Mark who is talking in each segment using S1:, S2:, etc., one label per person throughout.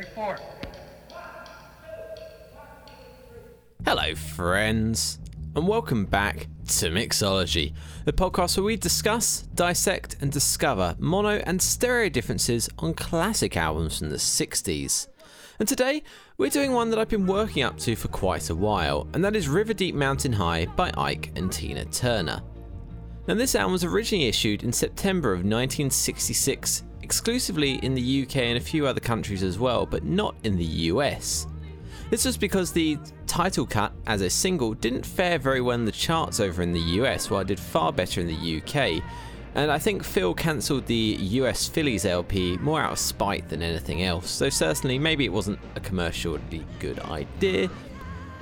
S1: Take four.
S2: Hello, friends, and welcome back to Mixology, the podcast where we discuss, dissect, and discover mono and stereo differences on classic albums from the 60s. And today, we're doing one that I've been working up to for quite a while, and that is River Deep Mountain High by Ike and Tina Turner. Now, this album was originally issued in September of 1966, exclusively in the UK and a few other countries as well, but not in the US. This was because the title cut as a single didn't fare very well in the charts over in the US, while it did far better in the UK. And I think Phil cancelled the US Philles LP more out of spite than anything else, so certainly maybe it wasn't a commercially good idea.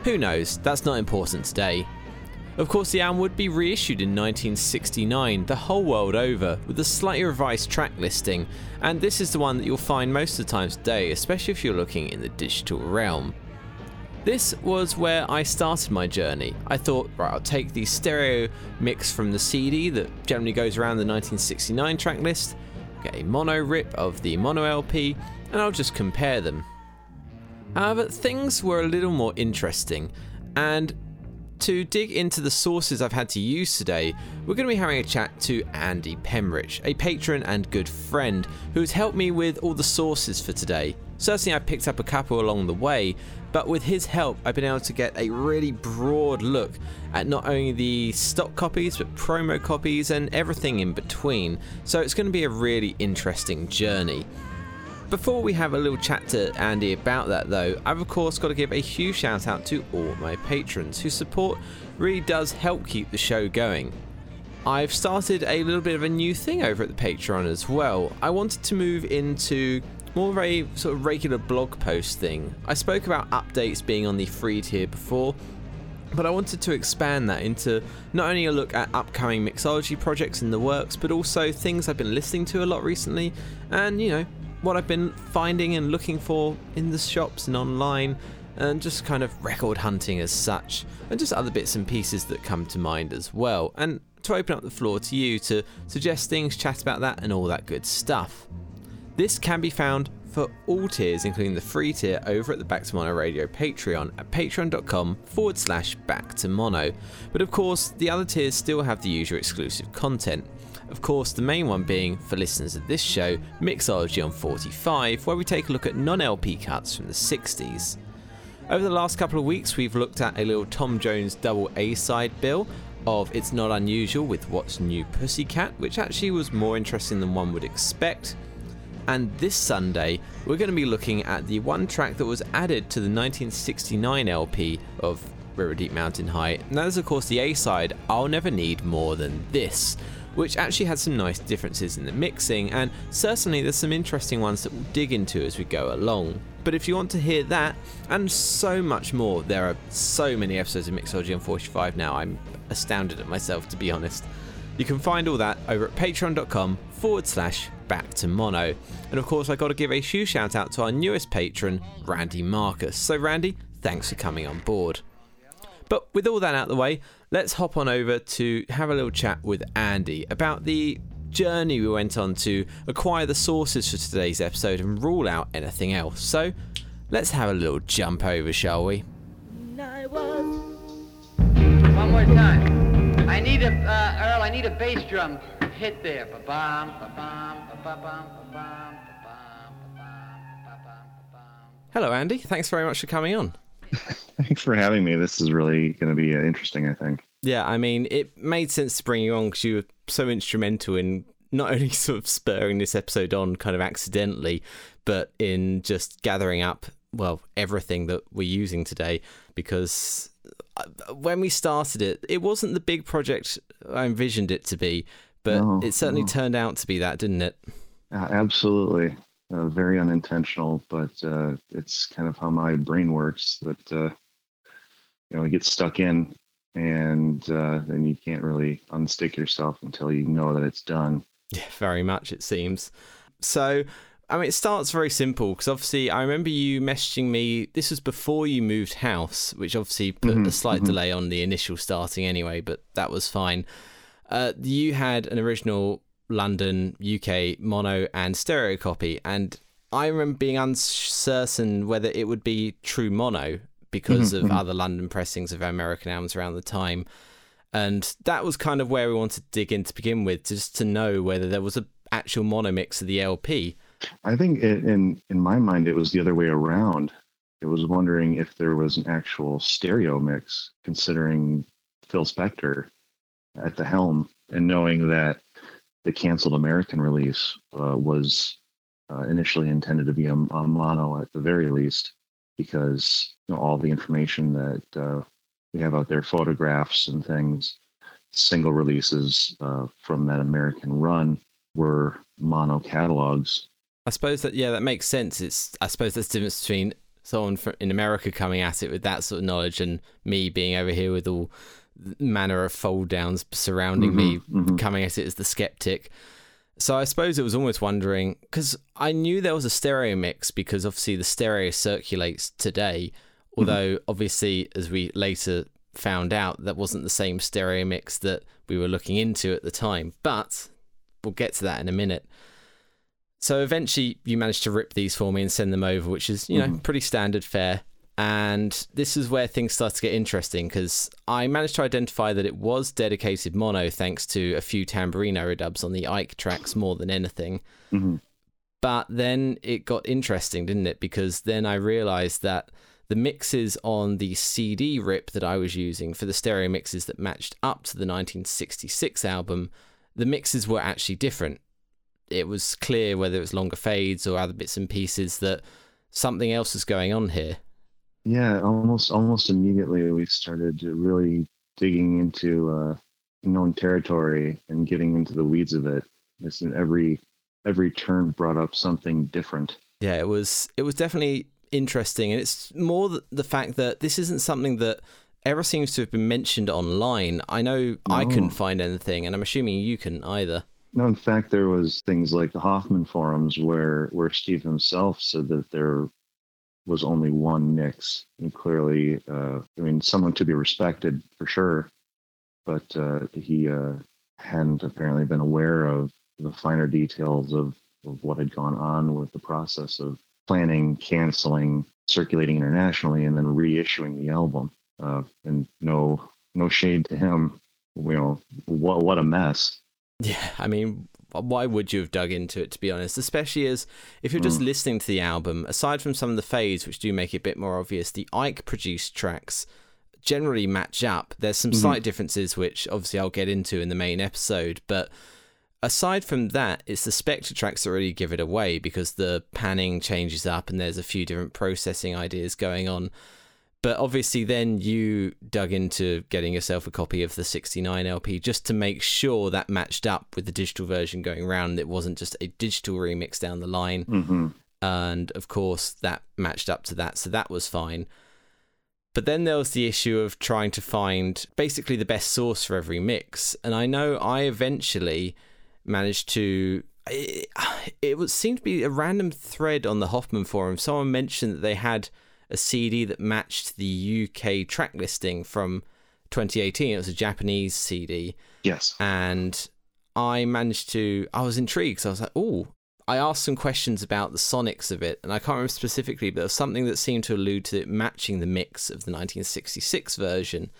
S2: Who knows, that's not important today. Of course, the album would be reissued in 1969, the whole world over, with a slightly revised track listing, and this is the one that you'll find most of the time today, especially if you're looking in the digital realm. This was where I started my journey. I thought, right, I'll take the stereo mix from the CD that generally goes around the 1969 track list, get a mono rip of the mono LP, and I'll just compare them. Uh, However, things were a little more interesting, and to dig into the sources I've had to use today, we're going to be having a chat to Andy Pemrich, a patron and good friend who has helped me with all the sources for today. Certainly, I picked up a couple along the way, but with his help, I've been able to get a really broad look at not only the stock copies, but promo copies and everything in between. So it's going to be a really interesting journey. Before we have a little chat to Andy about that, though, I've of course got to give a huge shout out to all my patrons whose support really does help keep the show going. I've started a little bit of a new thing over at the Patreon as well. I wanted to move into more of a sort of regular blog post thing. I spoke about updates being on the free tier before, but I wanted to expand that into not only a look at upcoming mixology projects in the works, but also things I've been listening to a lot recently, and you know, what I've been finding and looking for in the shops and online, and just kind of record hunting as such, and just other bits and pieces that come to mind as well. And to open up the floor to you to suggest things, chat about that, and all that good stuff. This can be found for all tiers, including the free tier, over at the Back to Mono Radio Patreon at patreon.com forward slash back to mono. But of course, the other tiers still have the usual exclusive content. Of course, the main one being, for listeners of this show, Mixology on 45, where we take a look at non LP cuts from the 60s. Over the last couple of weeks, we've looked at a little Tom Jones double A side bill of It's Not Unusual with What's New Pussycat, which actually was more interesting than one would expect. And this Sunday, we're going to be looking at the one track that was added to the 1969 LP of River Deep Mountain High, and that is, of course, the A side, I'll Never Need More Than This, which actually had some nice differences in the mixing, and certainly there's some interesting ones that we'll dig into as we go along. But if you want to hear that and so much more, there are so many episodes of Mixology on 45 now, I'm astounded at myself to be honest. You can find all that over at patreon.com forward slash back to mono. And of course, I got to give a huge shout out to our newest patron, Randy Marcus. So, Randy, thanks for coming on board. But with all that out of the way, let's hop on over to have a little chat with Andy about the journey we went on to acquire the sources for today's episode and rule out anything else. So, let's have a little jump over, shall we?
S1: One more time. I need a, uh, Earl, I need a bass drum hit there. Ba-bam, ba-bam, ba-bam, ba-bam, ba-bam, ba-bam, ba-bam, ba-bam.
S2: Hello, Andy. Thanks very much for coming on.
S3: Thanks for having me. This is really going to be uh, interesting, I think.
S2: Yeah, I mean, it made sense to bring you on because you were so instrumental in not only sort of spurring this episode on kind of accidentally, but in just gathering up, well, everything that we're using today. Because uh, when we started it, it wasn't the big project I envisioned it to be, but
S3: No,
S2: it certainly
S3: no.
S2: turned out to be that, didn't it?
S3: Uh, absolutely. Uh, very unintentional, but uh, it's kind of how my brain works that, uh, you know, you get stuck in and uh, then you can't really unstick yourself until you know that it's done.
S2: Yeah, very much it seems. So, I mean, it starts very simple because obviously I remember you messaging me. This was before you moved house, which obviously put a
S3: Mhm,
S2: slight
S3: mhm.
S2: delay on the initial starting anyway, but that was fine. Uh, you had an original London, UK mono and stereo copy, and I remember being uncertain whether it would be true mono because
S3: Mhm,
S2: of
S3: mhm.
S2: other London pressings of American albums around the time. And that was kind of where we wanted to dig in to begin with, just to know whether there was a actual mono mix of the LP.
S3: I think it, in in my mind it was the other way around. It was wondering if there was an actual stereo mix, considering Phil Spector at the helm, and knowing that the canceled American release uh, was uh, initially intended to be a, a mono at the very least, because you know, all the information that uh, we have out there, photographs and things, single releases uh, from that American run were mono catalogs
S2: I suppose that yeah, that makes sense. It's I suppose that's the difference between someone in America coming at it with that sort of knowledge and me being over here with all manner of fold downs surrounding me,
S3: Mhm, mhm.
S2: coming at it as the skeptic. So I suppose it was almost wondering because I knew there was a stereo mix because obviously the stereo circulates today, although obviously as we later found out that wasn't the same stereo mix that we were looking into at the time. But we'll get to that in a minute. So eventually, you managed to rip these for me and send them over, which is you know
S3: Mhm.
S2: pretty standard fare. And this is where things start to get interesting because I managed to identify that it was dedicated mono thanks to a few tambourino redubs on the Ike tracks more than anything.
S3: Mhm.
S2: But then it got interesting, didn't it? Because then I realized that the mixes on the CD rip that I was using for the stereo mixes that matched up to the 1966 album, the mixes were actually different. It was clear whether it was longer fades or other bits and pieces that something else was going on here.
S3: Yeah, almost almost immediately we started really digging into uh, known territory and getting into the weeds of it. This in every every turn brought up something different.
S2: Yeah, it was it was definitely interesting, and it's more the fact that this isn't something that ever seems to have been mentioned online. I know I couldn't find anything, and I'm assuming you couldn't either.
S3: No, in fact, there was things like the Hoffman forums where where Steve himself said that there was only one mix, and clearly, uh, I mean, someone to be respected for sure, but uh, he uh, hadn't apparently been aware of the finer details of, of what had gone on with the process of planning, canceling, circulating internationally, and then reissuing the album. Uh, and no, no shade to him. You know, what what a mess.
S2: Yeah, I mean, why would you have dug into it, to be honest? Especially as if you're just
S3: Mm.
S2: listening to the album, aside from some of the fades, which do make it a bit more obvious, the Ike produced tracks generally match up. There's some
S3: Mhm.
S2: slight differences, which obviously I'll get into in the main episode, but aside from that, it's the Spector tracks that really give it away because the panning changes up and there's a few different processing ideas going on. But obviously, then you dug into getting yourself a copy of the 69 LP just to make sure that matched up with the digital version going around. It wasn't just a digital remix down the line.
S3: hmm
S2: And of course, that matched up to that. So that was fine. But then there was the issue of trying to find basically the best source for every mix. And I know I eventually managed to. It, it was seemed to be a random thread on the Hoffman forum. Someone mentioned that they had a CD that matched the UK track listing from 2018. It was a Japanese CD
S3: Yes.
S2: and I managed to. I was intrigued. So I was like, "Oh." I asked some questions about the sonics of it, and I can't remember specifically, but there was something that seemed to allude to it matching the mix of the 1966 version.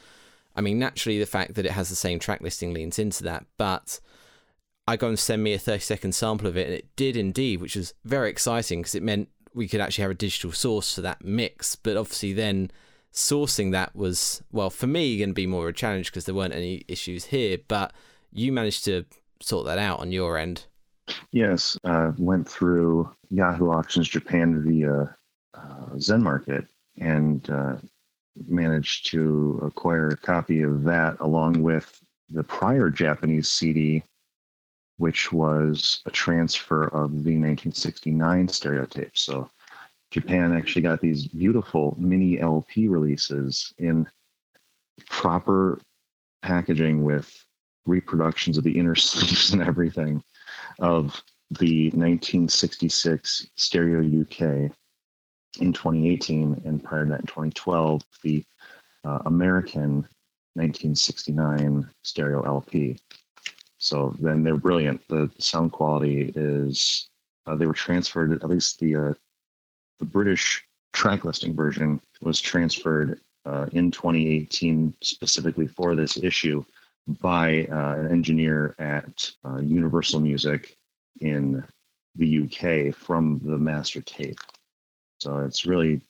S2: I mean, naturally, the fact that it has the same track listing leans into that, but I got and send me a 30 second sample of it, and it did indeed, which was very exciting because it meant we could actually have a digital source for that mix. But obviously, then sourcing that was, well, for me, going to be more of a challenge because there weren't any issues here, but you managed to sort that out on your end.
S3: Yes, uh, went through Yahoo Auctions Japan via uh, Zen Market and uh, managed to acquire a copy of that along with the prior Japanese CD, which was a transfer of the 1969 stereotape. So Japan actually got these beautiful mini LP releases in proper packaging with reproductions of the inner sleeves and everything of the 1966 Stereo UK in 2018, and prior to that in 2012, the uh, American 1969 Stereo LP. So then they're brilliant. The sound quality is uh, they were transferred. At least the uh, the British track listing version was transferred uh, in 2018 specifically for this issue by uh, an engineer at uh, Universal Music in the UK from the master tape. So it's really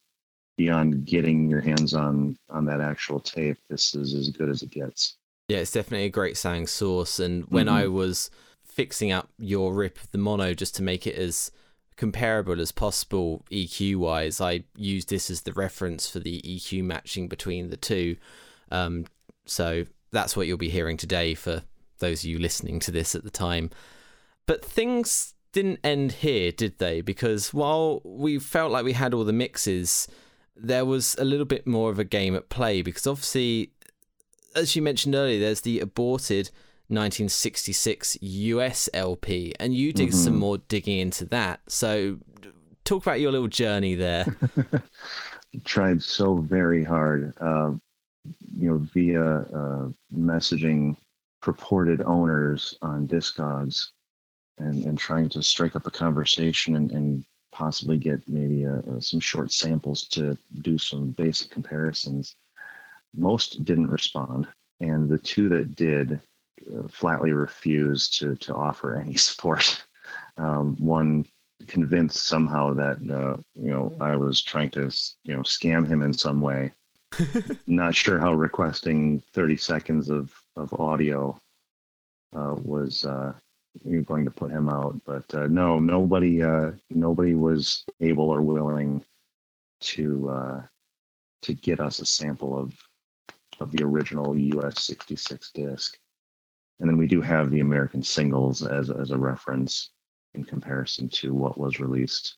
S3: beyond getting your hands on on that actual tape. This is as good as it gets.
S2: Yeah, it's definitely a great sounding source. And when
S3: Mhm.
S2: I was fixing up your rip of the mono just to make it as comparable as possible EQ wise, I used this as the reference for the EQ matching between the two. Um, so that's what you'll be hearing today for those of you listening to this at the time. But things didn't end here, did they? Because while we felt like we had all the mixes, there was a little bit more of a game at play because obviously as you mentioned earlier, there's the aborted 1966 US LP, and you did some
S3: Mhm.
S2: more digging into that. So, talk about your little journey there.
S3: Tried so very hard, uh, you know, via uh, messaging purported owners on Discogs, and and trying to strike up a conversation and, and possibly get maybe uh uh some short samples to do some basic comparisons. Most didn't respond, and the two that did uh, flatly refused to to offer any support. Um, one convinced somehow that uh, you know I was trying to you know scam him in some way. Not sure how requesting 30 seconds of of audio uh, was uh, going to put him out, but uh, no, nobody uh, nobody was able or willing to uh, to get us a sample of of the original US 66 disc. And then we do have the American singles as as a reference in comparison to what was released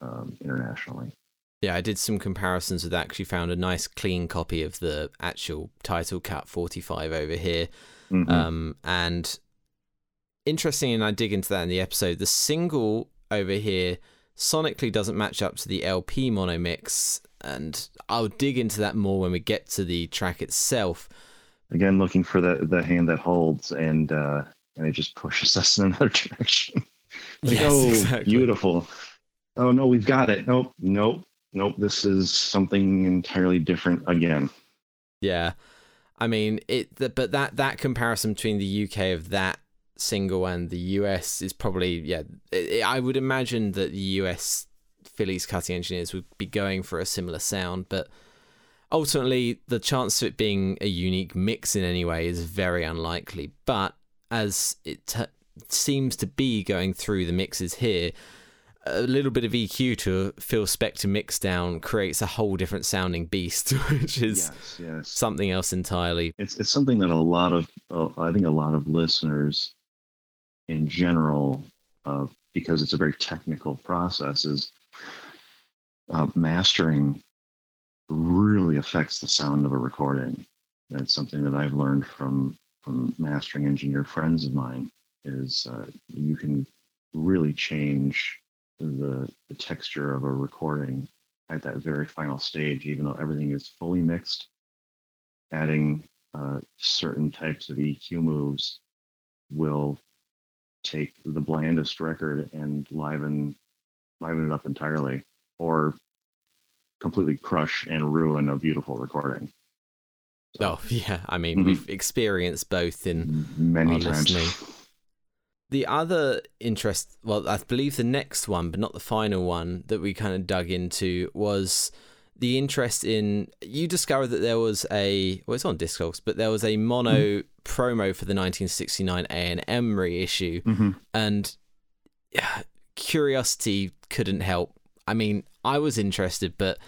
S3: um, internationally.
S2: yeah, I did some comparisons with that. Actually, found a nice clean copy of the actual title cut 45 over here.
S3: Mhm.
S2: Um, and interesting, and I dig into that in the episode. The single over here sonically doesn't match up to the LP mono mix, and I'll dig into that more when we get to the track itself.
S3: Again, looking for the the hand that holds, and uh, and it just pushes us in another direction. like,
S2: Yes,
S3: oh,
S2: exactly.
S3: beautiful. Oh no, we've got it. Nope, nope, nope. This is something entirely different again.
S2: Yeah, I mean it, but that that comparison between the UK of that single and the US is probably yeah. It, I would imagine that the US Philles cutting engineers would be going for a similar sound, but ultimately the chance of it being a unique mix in any way is very unlikely. But as it t- seems to be going through the mixes here. A little bit of EQ to Phil Spector mix down creates a whole different sounding beast, which is
S3: Yes, yes.
S2: something else entirely.
S3: It's it's something that a lot of uh, I think a lot of listeners, in general, uh, because it's a very technical process, is uh, mastering really affects the sound of a recording. That's something that I've learned from from mastering engineer friends of mine. Is uh, you can really change the, the texture of a recording at that very final stage, even though everything is fully mixed. Adding uh, certain types of EQ moves will take the blandest record and liven liven it up entirely, or completely crush and ruin a beautiful recording.
S2: Oh yeah, I mean
S3: Mhm.
S2: we've experienced both in
S3: Many times.
S2: listening. the other interest. Well, I believe the next one, but not the final one that we kind of dug into was the interest in. You discovered that there was a well, it's on Discogs, but there was a mono promo for the 1969 A and M reissue,
S3: Mhm.
S2: and yeah, curiosity couldn't help. I mean, I was interested, but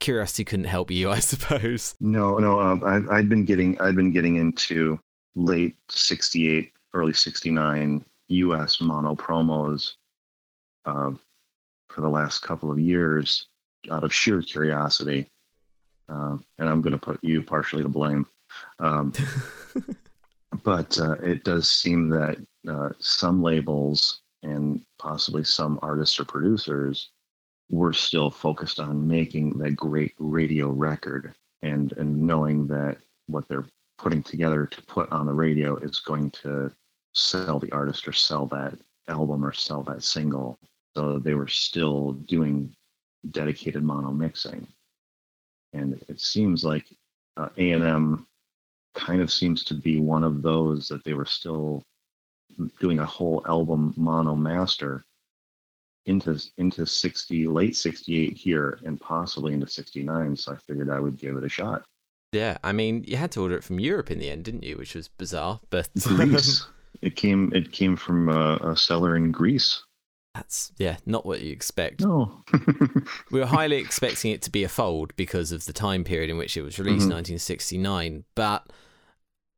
S2: curiosity couldn't help you, I suppose.
S3: No, no. Um, I've I'd been getting I'd been getting into late '68, early '69 U.S. mono promos uh, for the last couple of years out of sheer curiosity, uh, and I'm going to put you partially to blame. Um, but uh, it does seem that uh, some labels and possibly some artists or producers were still focused on making that great radio record and and knowing that what they're putting together to put on the radio is going to sell the artist or sell that album or sell that single So they were still doing dedicated mono mixing. And it seems like uh, A&M kind of seems to be one of those that they were still doing a whole album mono master into into 60 late 68 here and possibly into 69 so i figured i would give it a shot
S2: Yeah, I mean, you had to order it from Europe in the end, didn't you? Which was bizarre, but
S3: greece it came it came from a, a seller in greece
S2: that's yeah, not what you expect.
S3: no
S2: We were highly expecting it to be a fold because of the time period in which it was released,
S3: Mhm.
S2: 1969. But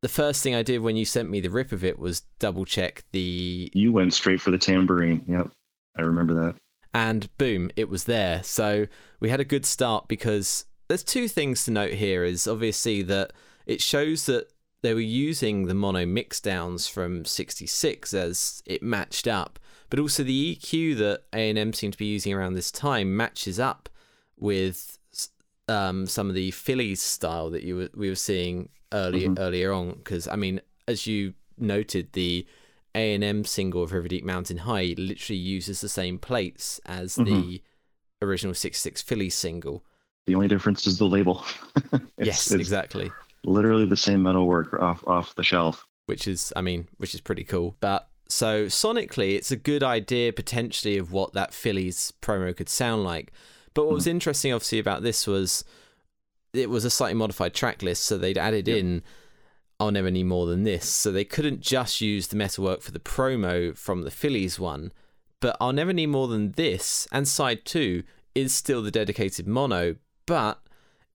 S2: the first thing I did when you sent me the rip of it was double check the
S3: you went straight for the tambourine yep i remember that
S2: and boom, it was there. So we had a good start because there's two things to note here is obviously that it shows that they were using the mono mix downs from 66 as it matched up, but also the EQ that A&M seemed to be using around this time matches up with um, some of the Philles style that you were, we were seeing earlier earlier on because I mean as you noted the A&M single of River Deep Mountain High literally uses the same plates as the original 66 Philles single.
S3: the only difference is the label It's-
S2: yes,
S3: it's
S2: exactly.
S3: literally the same metalwork off off the shelf
S2: Which is, I mean, which is pretty cool. But so sonically, it's a good idea potentially of what that Philles promo could sound like. But what was mm. interesting, obviously, about this was it was a slightly modified track list, so they'd added
S3: Yep.
S2: in "I'll Never Need More Than This," so they couldn't just use the metalwork for the promo from the Philles one. But "I'll Never Need More Than This" and side two is still the dedicated mono, but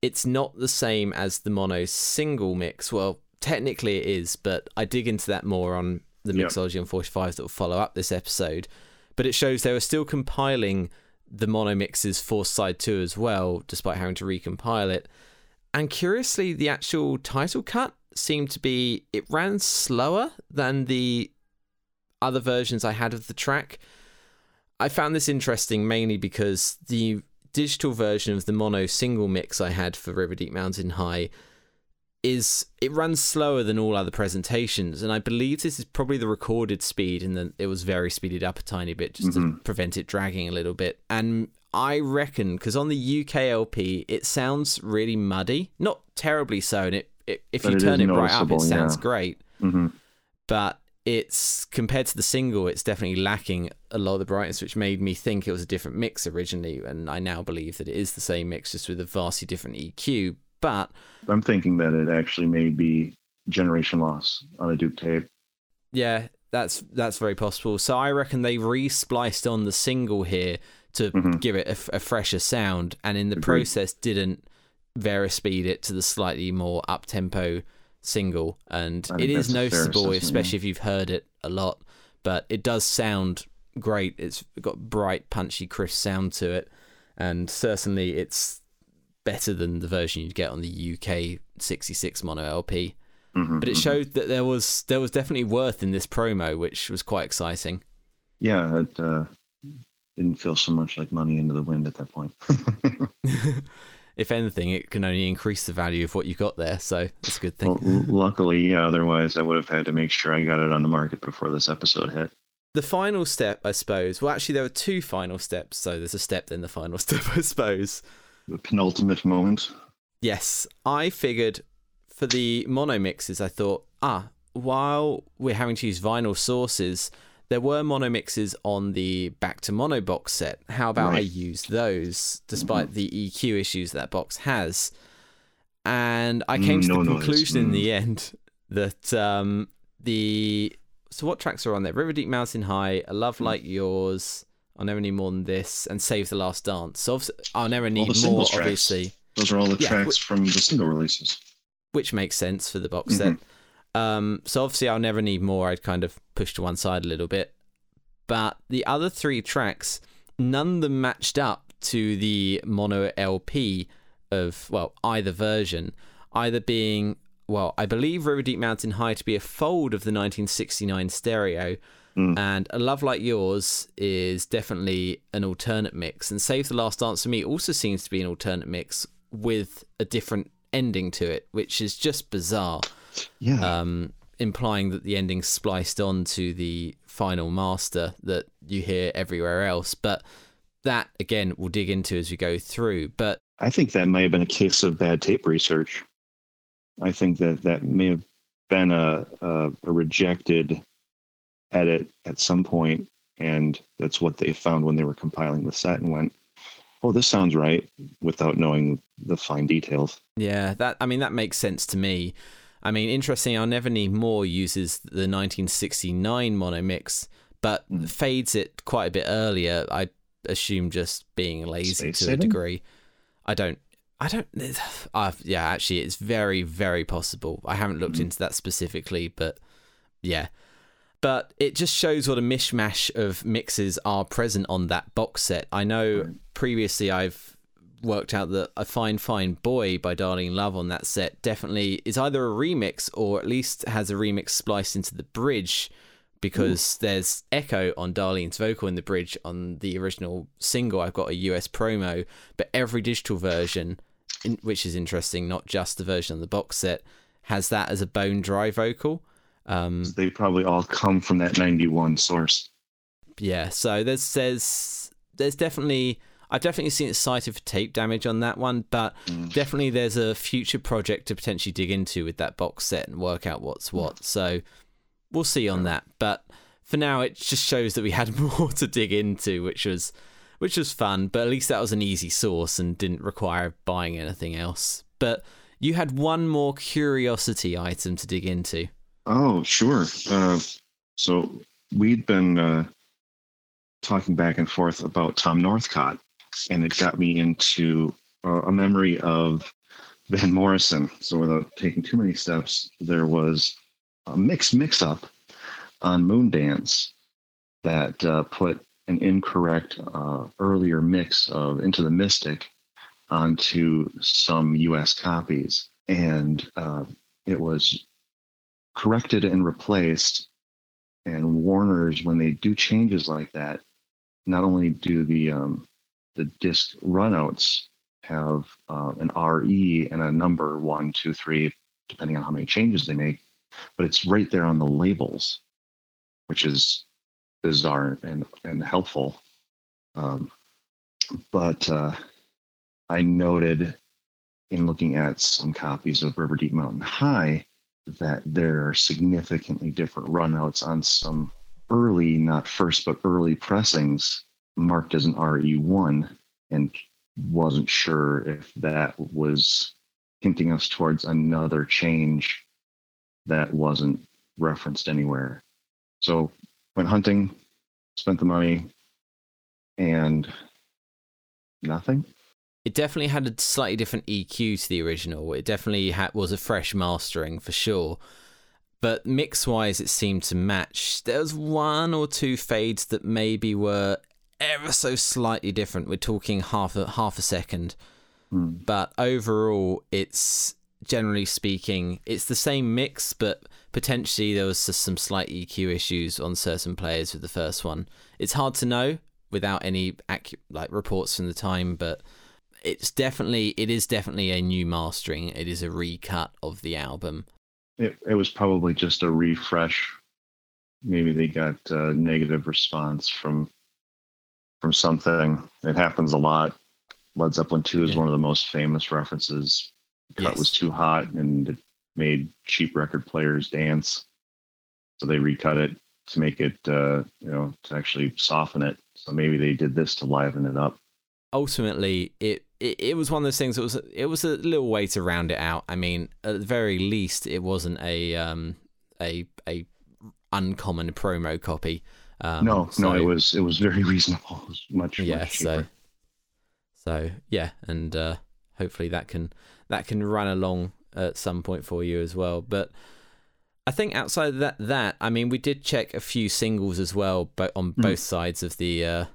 S2: it's not the same as the mono single mix. Well, technically it is, but I dig into that more on the
S3: Yep.
S2: mixology on 45s that will follow up this episode. But it shows they were still compiling the mono mixes for side two as well, despite having to recompile it. And curiously, the actual title cut seemed to be it ran slower than the other versions I had of the track. I found this interesting mainly because the digital version of the mono single mix I had for River Deep Mountain High is it runs slower than all other presentations and I believe this is probably the recorded speed and then it was very speeded up a tiny bit just to
S3: Mhm.
S2: prevent it dragging a little bit. And I reckon because on the UK LP it sounds really muddy. Not terribly so and it, it if
S3: But
S2: you
S3: it
S2: turn it right up it sounds
S3: yeah.
S2: great.
S3: Hmm
S2: but it's compared to the single it's definitely lacking a lot of the brightness which made me think it was a different mix originally and i now believe that it is the same mix just with a vastly different eq but
S3: I'm thinking that it actually may be generation loss on a dupe tape.
S2: yeah that's that's very possible so i reckon they re-spliced on the single here to
S3: Mhm.
S2: give it a fresher sound and in the
S3: Agreed.
S2: process didn't varispeed it to the slightly more up-tempo single and it is
S3: a
S2: noticeable especially if you've heard it a lot but it does sound great it's got bright punchy crisp sound to it and certainly it's better than the version you'd get on the UK 66 mono LP
S3: Mhm,
S2: but it
S3: mhm.
S2: showed that there was there was definitely worth in this promo which was quite exciting
S3: Yeah, it uh, didn't feel so much like money into the wind at that point.
S2: if anything it can only increase the value of what you got there so it's a good thing
S3: well, luckily, yeah. Otherwise, I would have had to make sure I got it on the market before this episode hit.
S2: the final step i suppose well actually there were two final steps so there's a step then the final step i suppose
S3: The penultimate moment.
S2: Yes, I figured for the mono mixes, I thought, ah, while we're having to use vinyl sources, there were mono mixes on the Back to Mono box set. How about I use those, despite the EQ issues that box has? And I came
S3: Mm,
S2: to
S3: no
S2: the
S3: noise.
S2: conclusion in
S3: Mm.
S2: the end that um, the so what tracks are on there? River Deep Mountain High, A Love
S3: Mm.
S2: Like Yours, I'll Never Need More Than This, and Save the Last Dance. So I'll never need more,
S3: tracks.
S2: obviously
S3: Those are all the
S2: Yeah,
S3: tracks
S2: wh-
S3: from the single releases.
S2: which makes sense for the box set. Um, so obviously, I'll never need more. I'd kind of push to one side a little bit, but the other three tracks, none of them matched up to the mono LP of well either version, either being well, I believe River Deep Mountain High to be a fold of the 1969 stereo.
S3: Mm.
S2: And A Love Like Yours is definitely an alternate mix. And Save the Last Dance for me also seems to be an alternate mix with a different ending to it, which is just bizarre.
S3: Yeah.
S2: Um, implying that the ending's spliced on to the final master that you hear everywhere else. But that again we'll dig into as we go through. But
S3: I think that may have been a case of bad tape research. I think that that may have been a, a, a rejected edit at some point, and that's what they found when they were compiling the set and went, "Oh, this sounds right," without knowing the fine details.
S2: Yeah, that I mean that makes sense to me. I mean, interesting. I'll never need more uses the 1969 mono mix, but mm. fades it quite a bit earlier. I assume just being lazy Space to setting? a degree. I don't. I don't. Uh, yeah, actually, it's very, very possible. I haven't looked mm. into that specifically, but yeah. But it just shows what a mishmash of mixes are present on that box set. I know previously I've worked out that a fine fine boy by darlene love on that set definitely is either a remix or at least has a remix spliced into the bridge because Ooh. there's echo on Darlene's vocal in the bridge on the original single. I've got a US promo, but every digital version, in, which is interesting, not just the version on the box set, has that as a bone dry vocal. Um,
S3: they probably all come from that 91 source.
S2: Yeah, so there's there's there's definitely I've definitely seen it cited for tape damage on that one, but mm. definitely there's a future project to potentially dig into with that box set and work out what's what. Mm. So we'll see on that. But for now, it just shows that we had more to dig into, which was which was fun. But at least that was an easy source and didn't require buying anything else. But you had one more curiosity item to dig into.
S3: Oh, sure. Uh, so we'd been uh, talking back and forth about Tom Northcott, and it got me into uh, a memory of Van Morrison. So without taking too many steps, there was a mix mix up on Moondance that uh, put an incorrect uh, earlier mix of Into the Mystic onto some US copies. And uh, it was corrected and replaced. And Warner's, when they do changes like that, not only do the um, the disc runouts have uh, an RE and a number one, two, three, depending on how many changes they make, but it's right there on the labels, which is bizarre and, and helpful. Um, but uh, I noted in looking at some copies of River Deep Mountain High that there are significantly different runouts on some early, not first, but early pressings marked as an RE1 and wasn't sure if that was hinting us towards another change that wasn't referenced anywhere. So went hunting, spent the money, and nothing.
S2: It definitely had a slightly different EQ to the original. It definitely had, was a fresh mastering for sure. But mix wise, it seemed to match. There was one or two fades that maybe were ever so slightly different. We're talking half a half a second. Hmm. But overall, it's generally speaking, it's the same mix, but potentially there was just some slight EQ issues on certain players with the first one. It's hard to know without any acu- like reports from the time, but it's definitely it is definitely a new mastering. It is a recut of the album.
S3: It it was probably just a refresh. Maybe they got a negative response from from something. It happens a lot. Led Zeppelin 2 is yeah. one of the most famous references cut yes. was too hot and it made cheap record players dance. So they recut it to make it, uh, you know, to actually soften it. So maybe they did this to liven it up.
S2: Ultimately, it, it, it was one of those things. That was it was a little way to round it out. I mean, at the very least, it wasn't a um a a uncommon promo copy. Um,
S3: no, so, no, it was it was very reasonable. It was much yeah. Much
S2: so so yeah, and uh, hopefully that can that can run along at some point for you as well. But I think outside of that, that I mean, we did check a few singles as well, but on mm. both sides of the uh,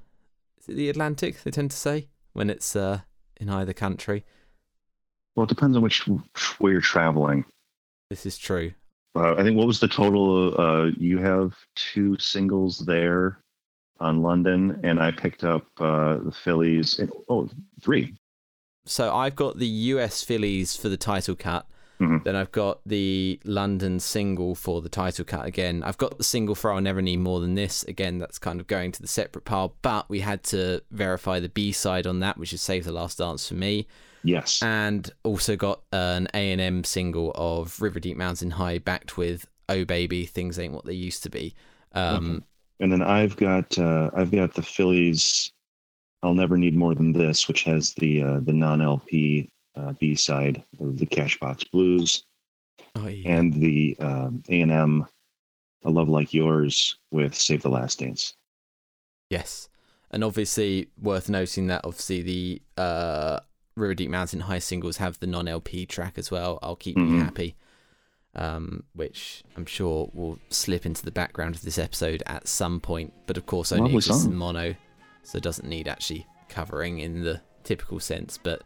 S2: the Atlantic. They tend to say when it's uh, in either country.
S3: Well, it depends on which way you're traveling.
S2: This is true.
S3: Uh, I think what was the total? Uh, you have two singles there on London, and I picked up uh, the Philles. In, oh, three
S2: so I've got the US Philles for the title cut,
S3: Mhm.
S2: Then I've got the London single for the title cut again. I've got the single for I'll Never Need More Than This. Again, that's kind of going to the separate pile, but we had to verify the B side on that, which is Save the Last Dance for me.
S3: Yes.
S2: And also got an A&M single of River Deep Mountain High backed with Oh Baby, Things Ain't What They Used to Be. Um,
S3: And then I've got uh, I've got the Philles. I'll never need more than this, which has the uh, the non LP uh, B side of the Cashbox Blues
S2: oh, yeah.
S3: and the um, A and M A Love Like Yours with Save the Last Dance.
S2: Yes, and obviously worth noting that obviously the uh, River Deep Mountain High singles have the non-LP track as well. I'll keep you
S3: Mhm.
S2: happy, um, which I'm sure will slip into the background of this episode at some point. But of course, only exists in mono, so it doesn't need actually covering in the typical sense. But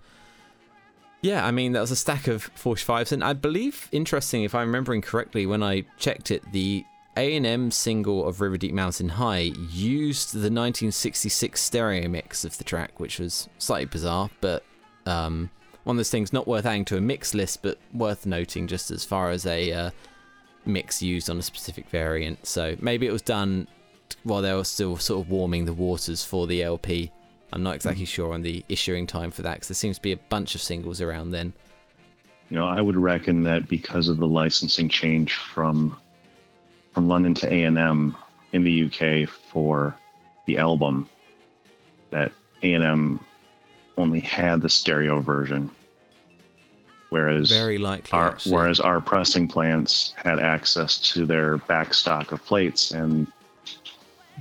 S2: yeah, I mean that was a stack of 45s, and I believe interesting if I'm remembering correctly when I checked it, the A&M single of River Deep Mountain High used the 1966 stereo mix of the track, which was slightly bizarre, but um, one of those things not worth adding to a mix list, but worth noting just as far as a uh, mix used on a specific variant. So maybe it was done while they were still sort of warming the waters for the LP. I'm not exactly mm. sure on the issuing time for that because there seems to be a bunch of singles around then.
S3: You know, I would reckon that because of the licensing change from from London to A and M in the UK for the album, that A and M only had the stereo version, whereas
S2: Very likely.
S3: our
S2: actually.
S3: whereas our pressing plants had access to their back stock of plates and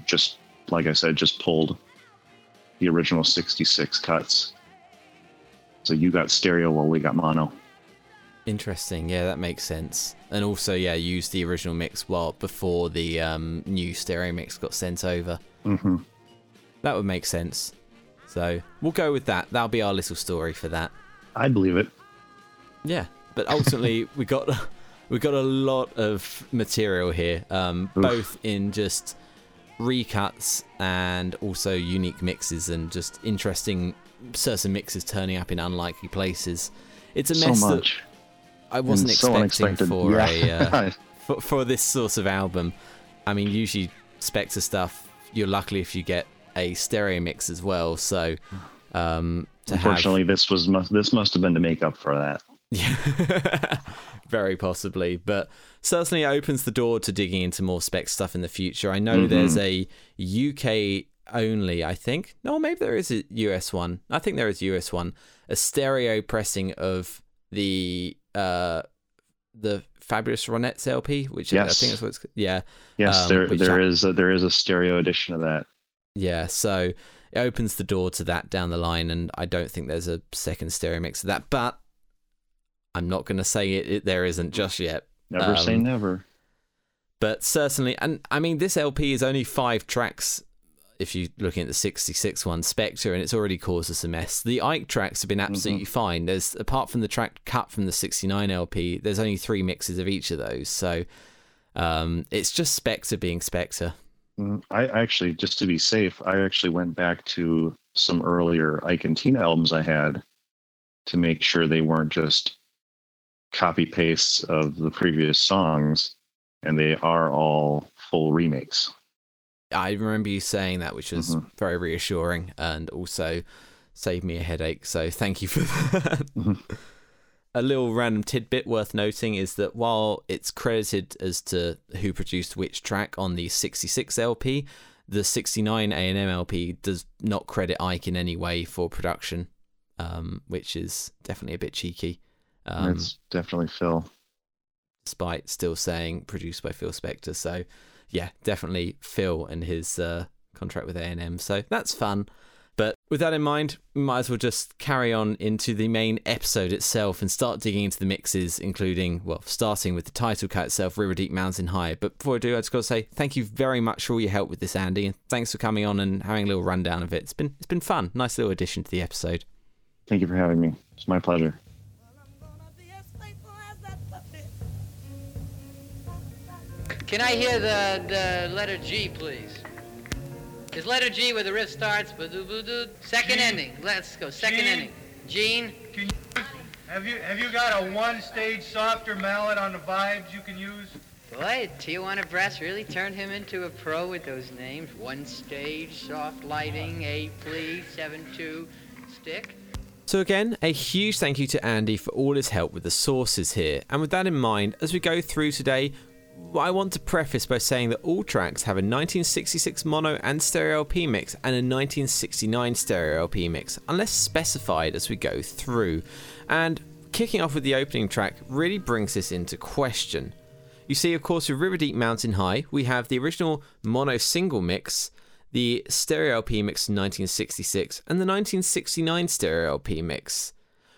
S3: just like I said, just pulled the original 66 cuts. So you got stereo while we got mono.
S2: Interesting. Yeah, that makes sense. And also, yeah, use the original mix while before the um, new stereo mix got sent over.
S3: Mm-hmm.
S2: That would make sense. So we'll go with that. That'll be our little story for that.
S3: I believe it.
S2: Yeah, but ultimately we got we got a lot of material here, um, both in just recuts and also unique mixes and just interesting certain mixes turning up in unlikely places. It's a
S3: So
S2: mess that. I wasn't
S3: so
S2: expecting for
S3: Yeah.
S2: a uh, for, for this sort of album. I mean, usually Spector stuff, you're lucky if you get a stereo mix as well. So, um, to have
S3: Unfortunately, this was must this must have been to make up for that.
S2: Yeah, very possibly, but certainly opens the door to digging into more spec stuff in the future. I know
S3: Mhm.
S2: there's a UK only, I think. No, maybe there is a US one. I think there is a US one, a stereo pressing of the uh the Fabulous Ronettes LP, which
S3: yes.
S2: I think that's what it's yeah.
S3: Yes,
S2: Um,
S3: there there
S2: I-
S3: is a, there is a stereo edition of that.
S2: Yeah, so it opens the door to that down the line, and I don't think there's a second stereo mix of that. But I'm not going to say it, it there isn't just yet.
S3: Never say
S2: Um,
S3: never.
S2: But certainly, and I mean, this LP is only five tracks. If you're looking at the 66 one, Spector, and it's already caused us a mess. The Ike tracks have been absolutely fine. There's apart from the track cut from the 69 LP, there's only three mixes of each of those. So um, it's just Spector being Spector.
S3: Mm, I actually, just to be safe, I actually went back to some earlier Ike and Tina albums I had to make sure they weren't just copy pastes of the previous songs, and they are all full remakes.
S2: I remember you saying that, which was
S3: Mhm.
S2: very reassuring and also saved me a headache. So thank you for that.
S3: Mhm.
S2: a little random tidbit worth noting is that while it's credited as to who produced which track on the 66 LP, the 69 A&M LP does not credit Ike in any way for production, um, which is definitely a bit cheeky. Um,
S3: it's definitely Phil.
S2: despite still saying produced by Phil Spector. So, yeah, definitely Phil and his uh, contract with A&M. So that's fun. But with that in mind, we might as well just carry on into the main episode itself and start digging into the mixes, including, well, starting with the title cut itself, River Deep Mountain High. But before I do, I just got to say thank you very much for all your help with this, Andy, and thanks for coming on and having a little rundown of it. It's been it's been fun, nice little addition to the episode.
S3: Thank you for having me. It's my pleasure.
S1: Can I hear the, the letter G, please? Is letter G where the riff starts? Ba-doo-boo-doo. Second ending. Let's go. Second ending. Gene.
S4: You, Have you have you got a one-stage softer mallet on the vibes you can use?
S1: Boy, Tijuana Brass really turned him into a pro with those names. One stage, soft lighting, A plea, 7-2, stick.
S2: So, again, a huge thank you to Andy for all his help with the sources here. And with that in mind, as we go through today, I want to preface by saying that all tracks have a 1966 mono and stereo LP mix and a 1969 stereo LP mix, unless specified as we go through. And kicking off with the opening track really brings this into question. You see, of course, with River Deep Mountain High, we have the original mono single mix, the stereo LP mix in 1966, and the 1969 stereo LP mix.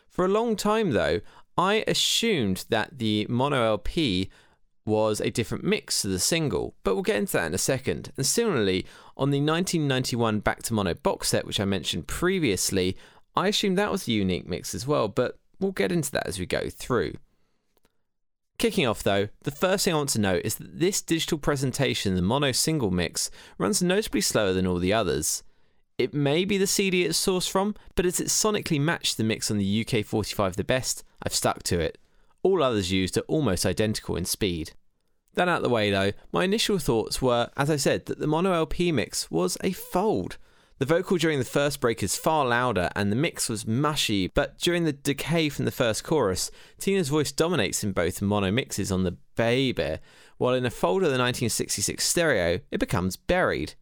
S2: For a long time, though, I assumed that the mono LP was a different mix to the single, but we'll get into that in a second. And similarly, on the 1991 Back to Mono box set, which I mentioned previously, I assume that was a unique mix as well, but we'll get into that as we go through. Kicking off though, the first thing I want to note is that this digital presentation, the mono single mix, runs notably slower than all the others. It may be the CD it's sourced from, but as it sonically matched the mix on the UK 45 the best, I've stuck to it. All others used are almost identical in speed. That out the way though, my initial thoughts were, as I said, that the mono LP mix was a fold. The vocal during the first break is far louder and the mix was mushy, but during the decay from the first chorus, Tina's voice dominates in both mono mixes on the baby, while in a fold of the 1966 stereo, it becomes buried.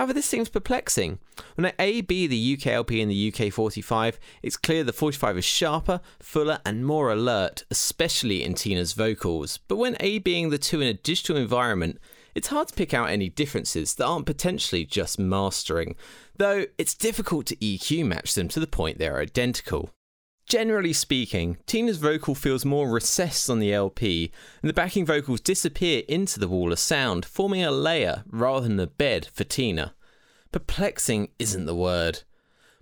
S2: However, this seems perplexing. When at A, B, the UK LP and the UK 45, it's clear the 45 is sharper, fuller, and more alert, especially in Tina's vocals. But when A being the two in a digital environment, it's hard to pick out any differences that aren't potentially just mastering, though it's difficult to EQ match them to the point they're identical. Generally speaking, Tina's vocal feels more recessed on the LP, and the backing vocals disappear into the wall of sound, forming a layer rather than a bed for Tina. Perplexing isn't the word.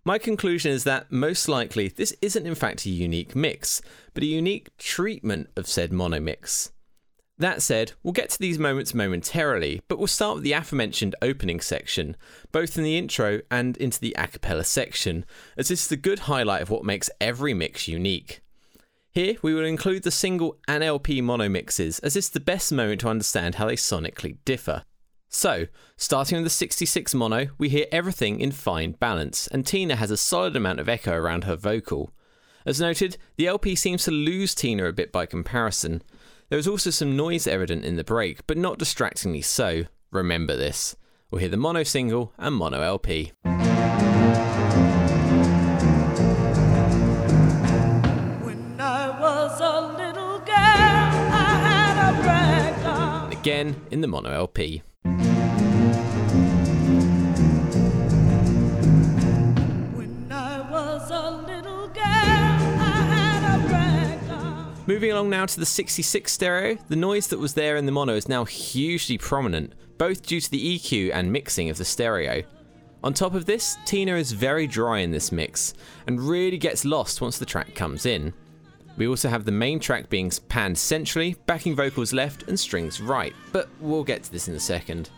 S2: My conclusion is that most likely this isn't in fact a unique mix, but a unique treatment of said mono mix. That said, we'll get to these moments momentarily, but we'll start with the aforementioned opening section, both in the intro and into the a cappella section, as this is the good highlight of what makes every mix unique. Here, we will include the single and LP mono mixes, as it's the best moment to understand how they sonically differ. So, starting with the 66 mono, we hear everything in fine balance, and Tina has a solid amount of echo around her vocal. As noted, the LP seems to lose Tina a bit by comparison, there was also some noise evident in the break, but not distractingly so. Remember this. We'll hear the mono single and mono LP. again in the mono LP. Moving along now to the 66 stereo, the noise that was there in the mono is now hugely prominent, both due to the EQ and mixing of the stereo. On top of this, Tina is very dry in this mix, and really gets lost once the track comes in. We also have the main track being panned centrally, backing vocals left and strings right, but we'll get to this in a second.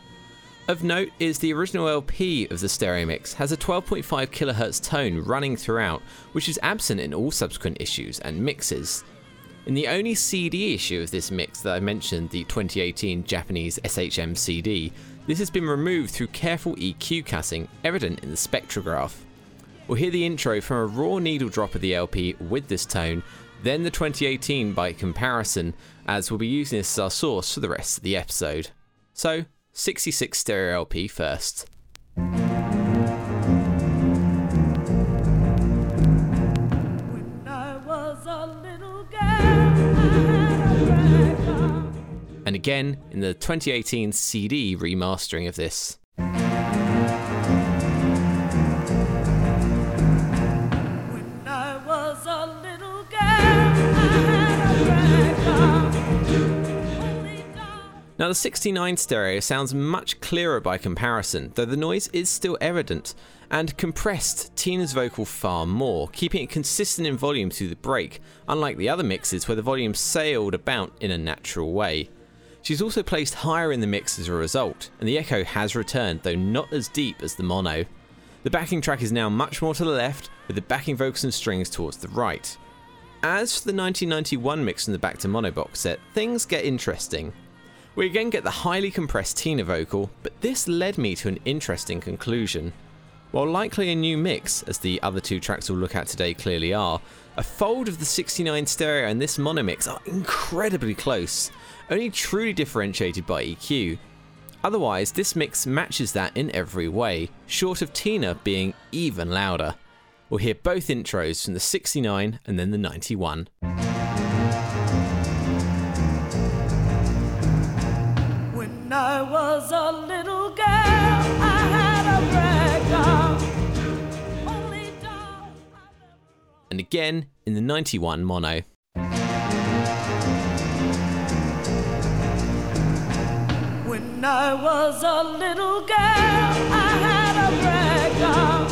S2: Of note is the original LP of the stereo mix has a 12.5 kHz tone running throughout, which is absent in all subsequent issues and mixes. In the only CD issue of this mix that I mentioned, the 2018 Japanese SHM CD, this has been removed through careful EQ cutting, evident in the spectrograph. We'll hear the intro from a raw needle drop of the LP with this tone, then the 2018 by comparison, as we'll be using this as our source for the rest of the episode. So, 66 stereo LP first. Again in the 2018 CD remastering of this. Now, the 69 stereo sounds much clearer by comparison, though the noise is still evident, and compressed Tina's vocal far more, keeping it consistent in volume through the break, unlike the other mixes where the volume sailed about in a natural way. She's also placed higher in the mix as a result, and the echo has returned, though not as deep as the mono. The backing track is now much more to the left, with the backing vocals and strings towards the right. as for the 1991 mix from the Back to Mono box set, things get interesting. We again get the highly compressed Tina vocal, but this led me to an interesting conclusion. While likely a new mix, as the other two tracks we'll look at today clearly are, a fold of the 69 stereo and this mono mix are incredibly close, only truly differentiated by EQ. Otherwise, this mix matches that in every way, short of Tina being even louder. We'll hear both intros from the 69 and then the 91.
S5: When I was a little girl, I had a rag doll. Only doll.
S2: And again in the 91 mono.
S5: When I was a little girl, I had a rag doll.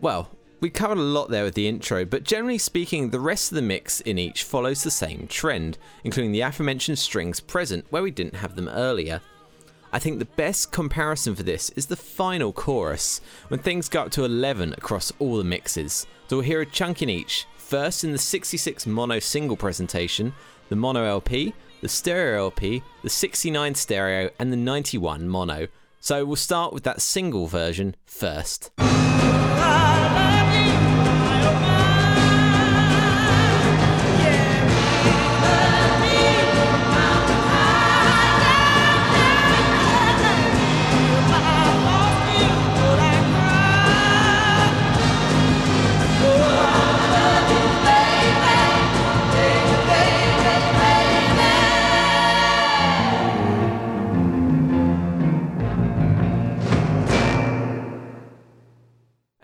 S2: Well, we covered a lot there with the intro, but generally speaking, the rest of the mix in each follows the same trend, including the aforementioned strings present where we didn't have them earlier. I think the best comparison for this is the final chorus, when things go up to 11 across all the mixes. So we'll hear a chunk in each, first in the 66 mono single presentation, the mono LP, the stereo LP, the 69 stereo, and the 91 mono. So we'll start with that single version first.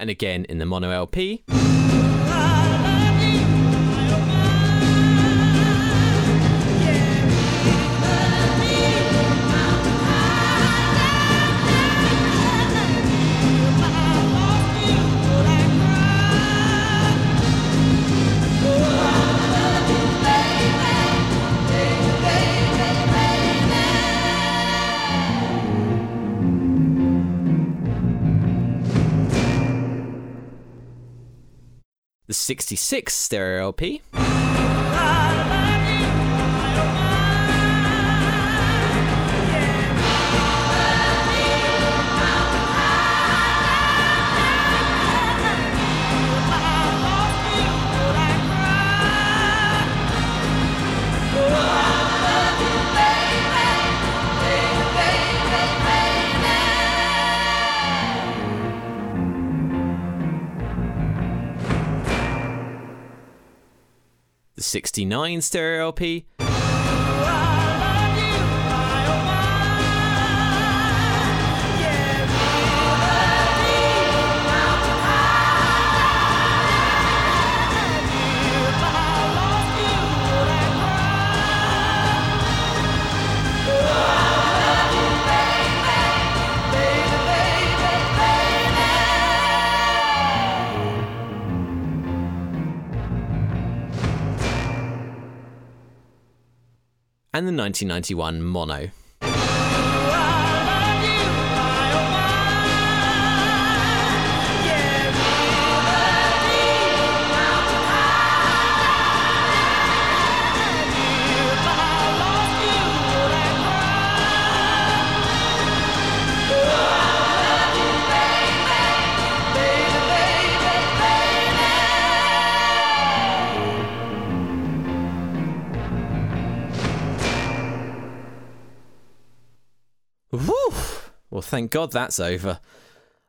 S2: And again in the mono LP. 66 stereo LP. 69 stereo LP. And the 1991 mono. Well, thank God that's over.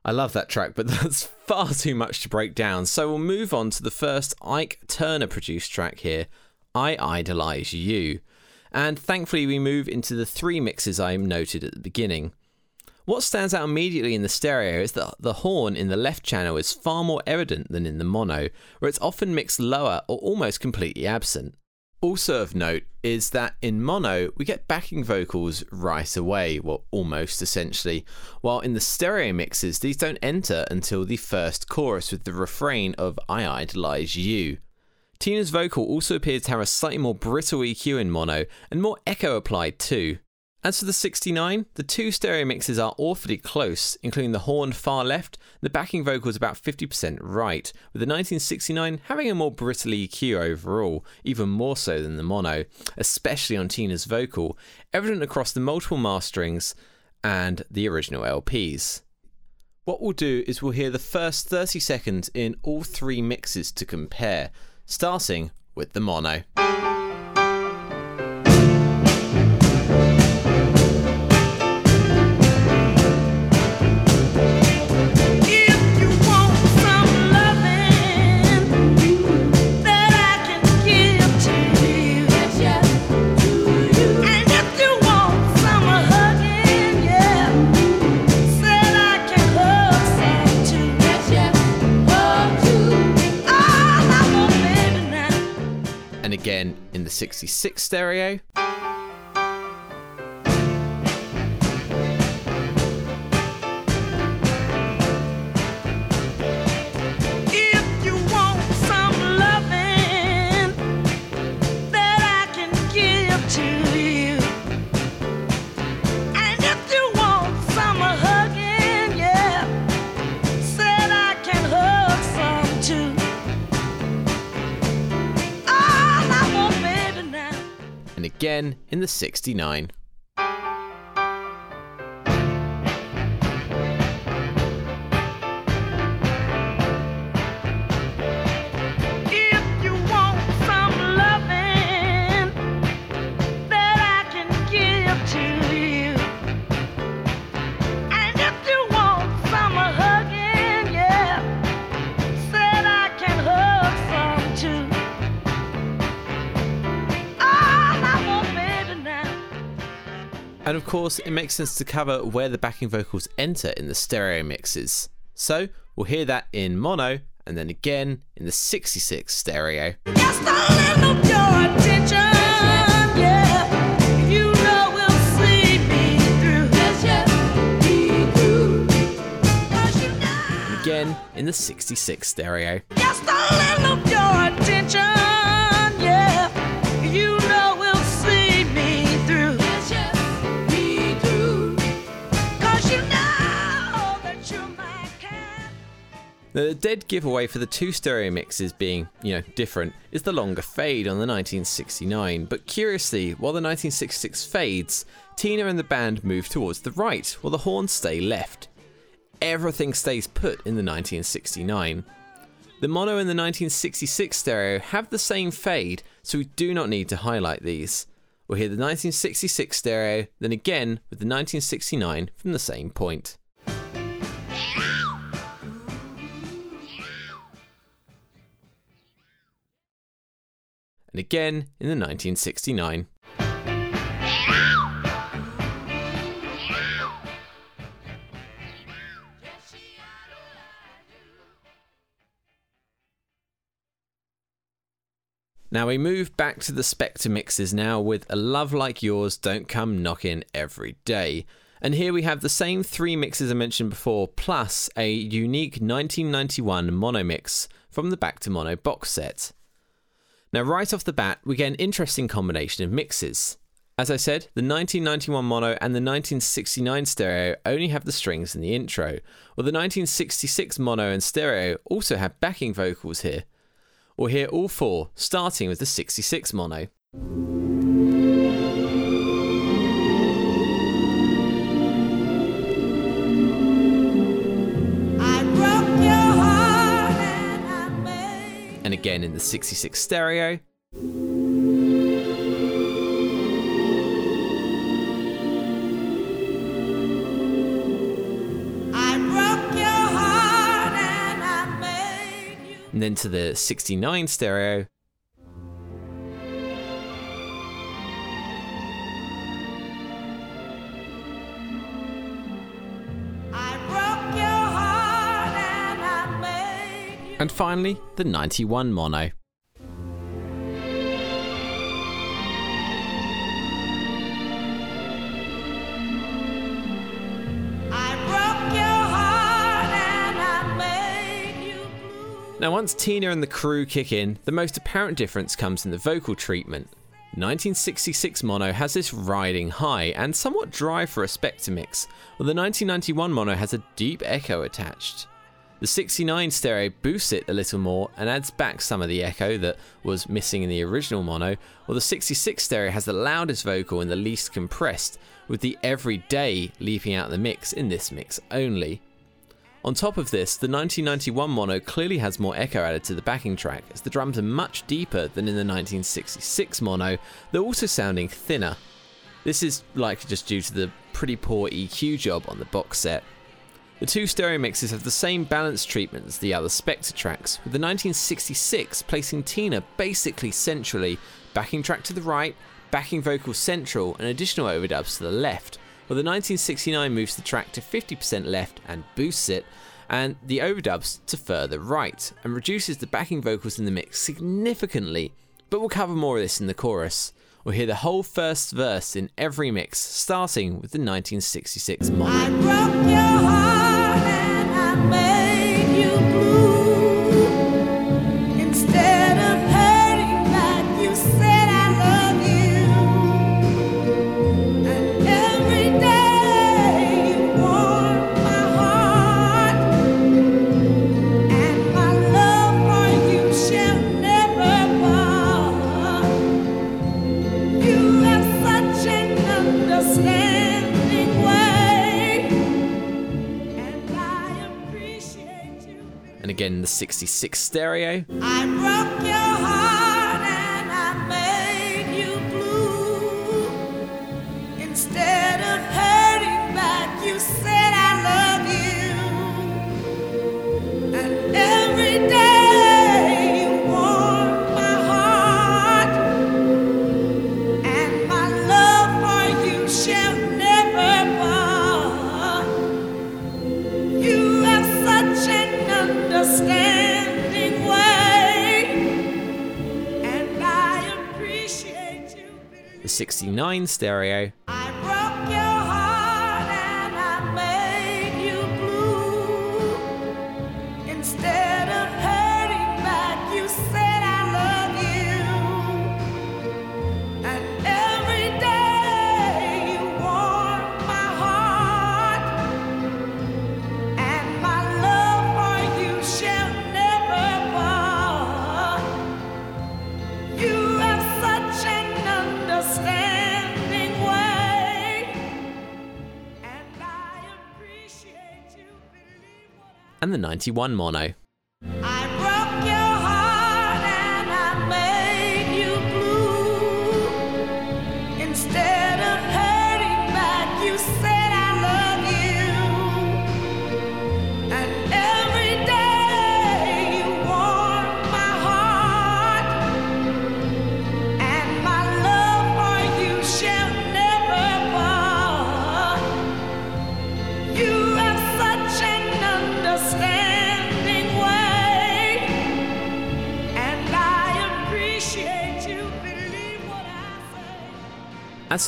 S2: I love that track, but that's far too much to break down. So we'll move on to the first Ike Turner produced track here, I Idolize You. And thankfully, we move into the three mixes I noted at the beginning. What stands out immediately in the stereo is that the horn in the left channel is far more evident than in the mono, where it's often mixed lower or almost completely absent. Also of note is that in mono we get backing vocals right away, well almost essentially, while in the stereo mixes these don't enter until the first chorus with the refrain of I idolize you. Tina's vocal also appears to have a slightly more brittle EQ in mono and more echo applied too. As for the 69, the two stereo mixes are awfully close, including the horn far left, the backing vocals about 50% right, with the 1969 having a more brittle EQ overall, even more so than the mono, especially on Tina's vocal, evident across the multiple masterings and the original LPs. What we'll do is we'll hear the first 30 seconds in all three mixes to compare, starting with the mono. Again in the 66 stereo. Again in the 69. Course, it makes sense to cover where the backing vocals enter in the stereo mixes. So we'll hear that in mono and then again in the 66 stereo.
S5: Just a little of your attention, yeah. You know we'll see me through. 'Cause.
S2: Again in the 66 stereo. The dead giveaway for the two stereo mixes being, you know, different is the longer fade on the 1969. But curiously, while the 1966 fades, Tina and the band move towards the right, while the horns stay left. Everything stays put in the 1969. The mono and the 1966 stereo have the same fade, so we do not need to highlight these. We'll hear the 1966 stereo, then again with the 1969 from the same point. And again in the 1969. Now we move back to the Spector mixes now with A Love Like Yours Don't Come Knocking Every Day. And here we have the same three mixes I mentioned before, plus a unique 1991 mono mix from the Back to Mono box set. Now, right off the bat, we get an interesting combination of mixes. As I said, the 1991 mono and the 1969 stereo only have the strings in the intro, while the 1966 mono and stereo also have backing vocals here. We'll hear all four, starting with the 66 mono.
S5: And
S2: again in the 66 stereo.
S5: I broke your heart and I made you.
S2: And then to the 69 stereo.
S5: And
S2: finally, the 91 mono.
S5: I broke your heart and I made you blue.
S2: Now, once Tina and the crew kick in, the most apparent difference comes in the vocal treatment. 1966 mono has this riding high and somewhat dry for a Spector mix, while the 1991 mono has a deep echo attached. The 69 stereo boosts it a little more and adds back some of the echo that was missing in the original mono, while the 66 stereo has the loudest vocal and the least compressed, with the everyday leaping out the mix in this mix only. On top of this, the 1991 mono clearly has more echo added to the backing track, as the drums are much deeper than in the 1966 mono, though also sounding thinner. This is likely just due to the pretty poor EQ job on the box set. The two stereo mixes have the same balance treatment as the other Spector tracks, with the 1966 placing Tina basically centrally, backing track to the right, backing vocal central, and additional overdubs to the left, while the 1969 moves the track to 50% left and boosts it, and the overdubs to further right, and reduces the backing vocals in the mix significantly. But we'll cover more of this in the chorus. We'll hear the whole first verse in every mix, starting with the 1966
S5: I
S2: again, the 66 stereo. Stereo.
S5: And
S2: the 91 mono.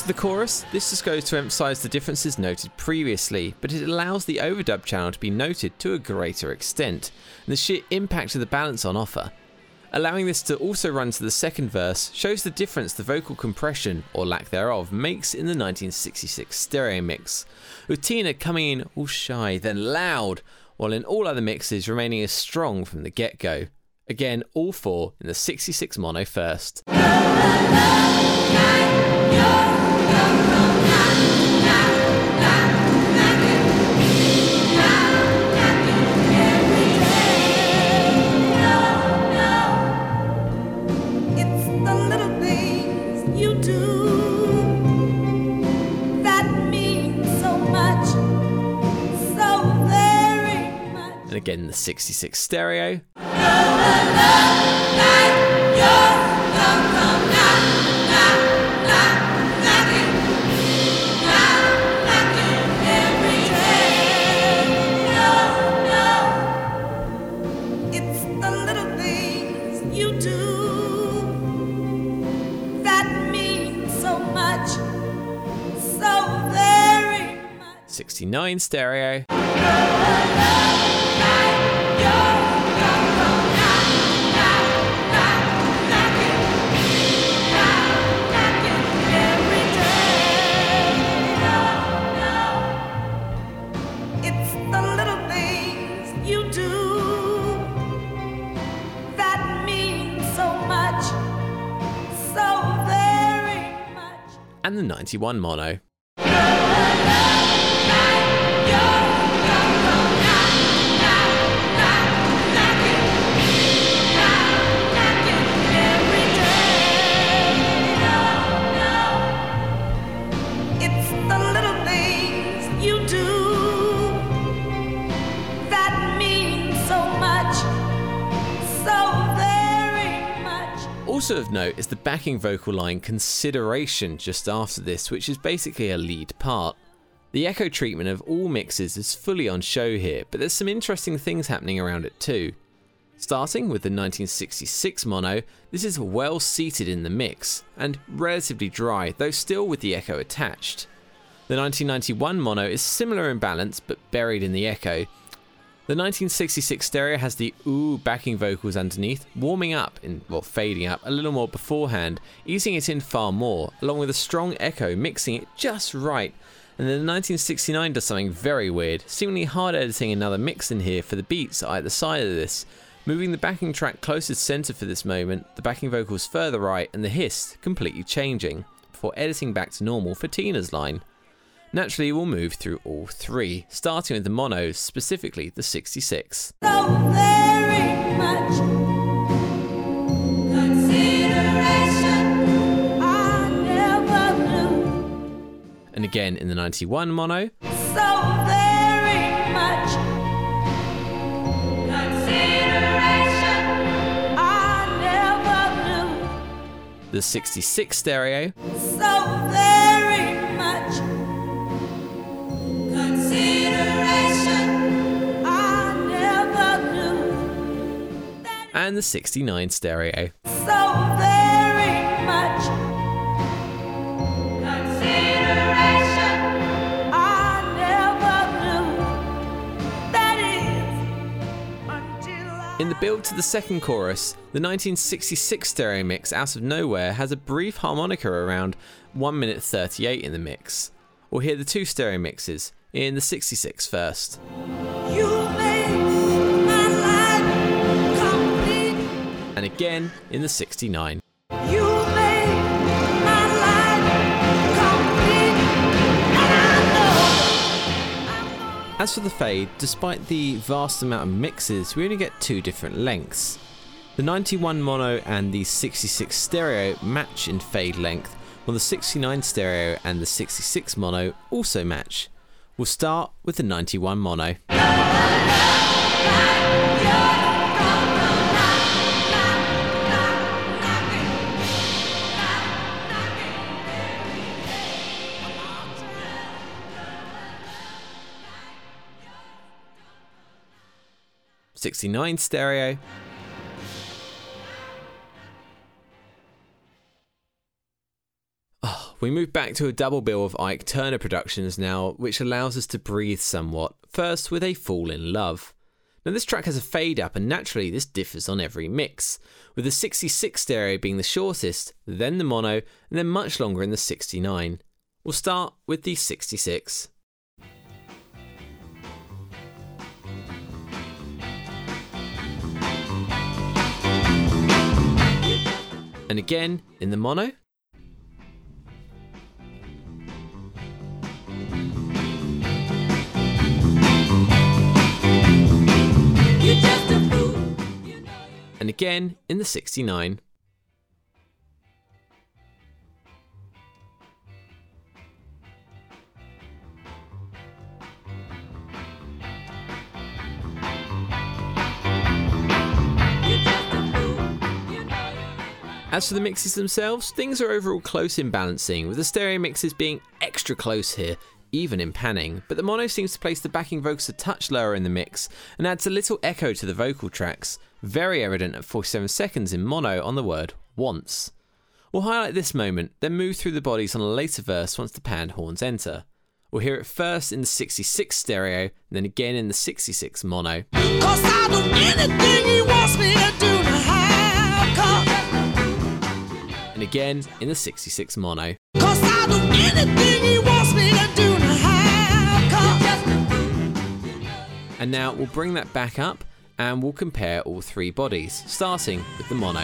S5: For
S2: the chorus, this just goes to emphasize the differences noted previously, but it allows the overdub channel to be noted to a greater extent, and the sheer impact of the balance on offer. Allowing this to also run to the second verse shows the difference the vocal compression, or lack thereof, makes in the 1966 stereo mix, with Tina coming in all shy, then loud, while in all other mixes remaining as strong from the get go. Again, all four in the 66 mono first. And again, the 66 stereo.
S5: Sixty-nine the
S2: 21 mono. Note is the backing vocal line consideration just after this, which is basically a lead part. The echo treatment of all mixes is fully on show here, but there's some interesting things happening around it too. Starting with the 1966 mono, this is well seated in the mix and relatively dry, though still with the echo attached. The 1991 mono is similar in balance but buried in the echo. The 1966 stereo has the ooh backing vocals underneath, warming up, in, well, fading up a little more beforehand, easing it in far more, along with a strong echo, mixing it just right. And then the 1969 does something very weird, seemingly hard editing another mix in here for the beats at either side of this, moving the backing track closest center for this moment, the backing vocals further right, and the hiss completely changing, before editing back to normal for Tina's line. Naturally, we'll move through all three, starting with the monos, specifically the 66.
S5: So very much consideration I never knew.
S2: And again in the 91 mono,
S5: So very much consideration I never knew.
S2: the 66 stereo,
S5: So
S2: and the 69 stereo.
S5: So very much consideration I never knew. That is until I
S2: In the build to the second chorus, the 1966 stereo mix out of nowhere has a brief harmonica around 1 minute 38 in the mix. We'll hear the two stereo mixes in the 66 first.
S5: You make my life complete.
S2: and again in the 69.
S5: You make my life complete. And I know.
S2: As for the fade, despite the vast amount of mixes, we only get two different lengths. The 91 mono and the 66 stereo match in fade length, while the 69 stereo and the 66 mono also match. We'll start with the 91 mono. Sixty-nine stereo. We move back to a double bill of Ike Turner productions now, which allows us to breathe somewhat. First, with A Fool in Love. Now, this track has a fade up, and naturally, this differs on every mix, with the 66 stereo being the shortest, then the mono, and then much longer in the 69. We'll start with the 66. And again in the mono. And again in the 69. As for the mixes themselves, things are overall close in balancing, with the stereo mixes being extra close here, even in panning, but the mono seems to place the backing vocals a touch lower in the mix and adds a little echo to the vocal tracks, very evident at 47 seconds in mono on the word once. We'll highlight this moment, then move through the bodies on a later verse once the panned horns enter. We'll hear it first in the 66 stereo, and then again in the 66 mono.
S5: Cause I'll do anything he wants me to do to have. Cause,
S2: and again in the 66 mono. And now we'll bring that back up and we'll compare all three bodies, starting with the mono.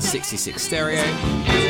S2: Sixty-six stereo.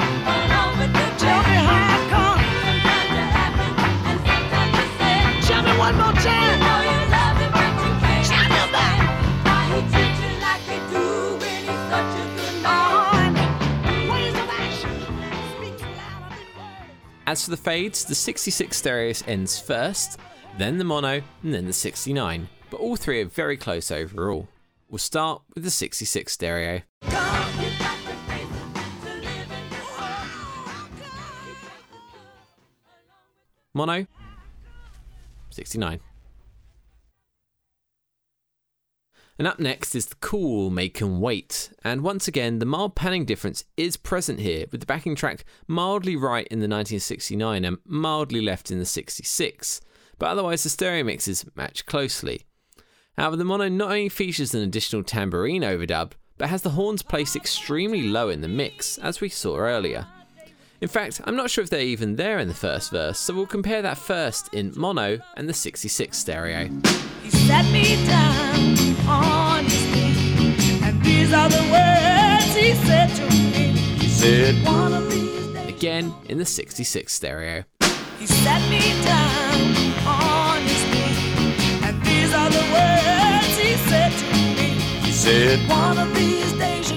S2: As for the fades, the 66 stereo ends first, then the mono, and then the 69. But all three are very close overall. We'll start with the 66 stereo. Mono, 69. And up next is the cool Make 'em Wait. And once again, the mild panning difference is present here, with the backing track mildly right in the 1969 and mildly left in the 66. But otherwise, the stereo mixes match closely. However, the mono not only features an additional tambourine overdub, but has the horns placed extremely low in the mix, as we saw earlier. In fact, I'm not sure if they're even there in the first verse, so we'll compare that first in mono and the 66 stereo.
S5: He sat me down on his knee, and these are the words he said to me. He said, One of these days.
S2: Again in the 66 stereo.
S5: He sat me down on his knee, and these are the words he said to me. He said, One of these days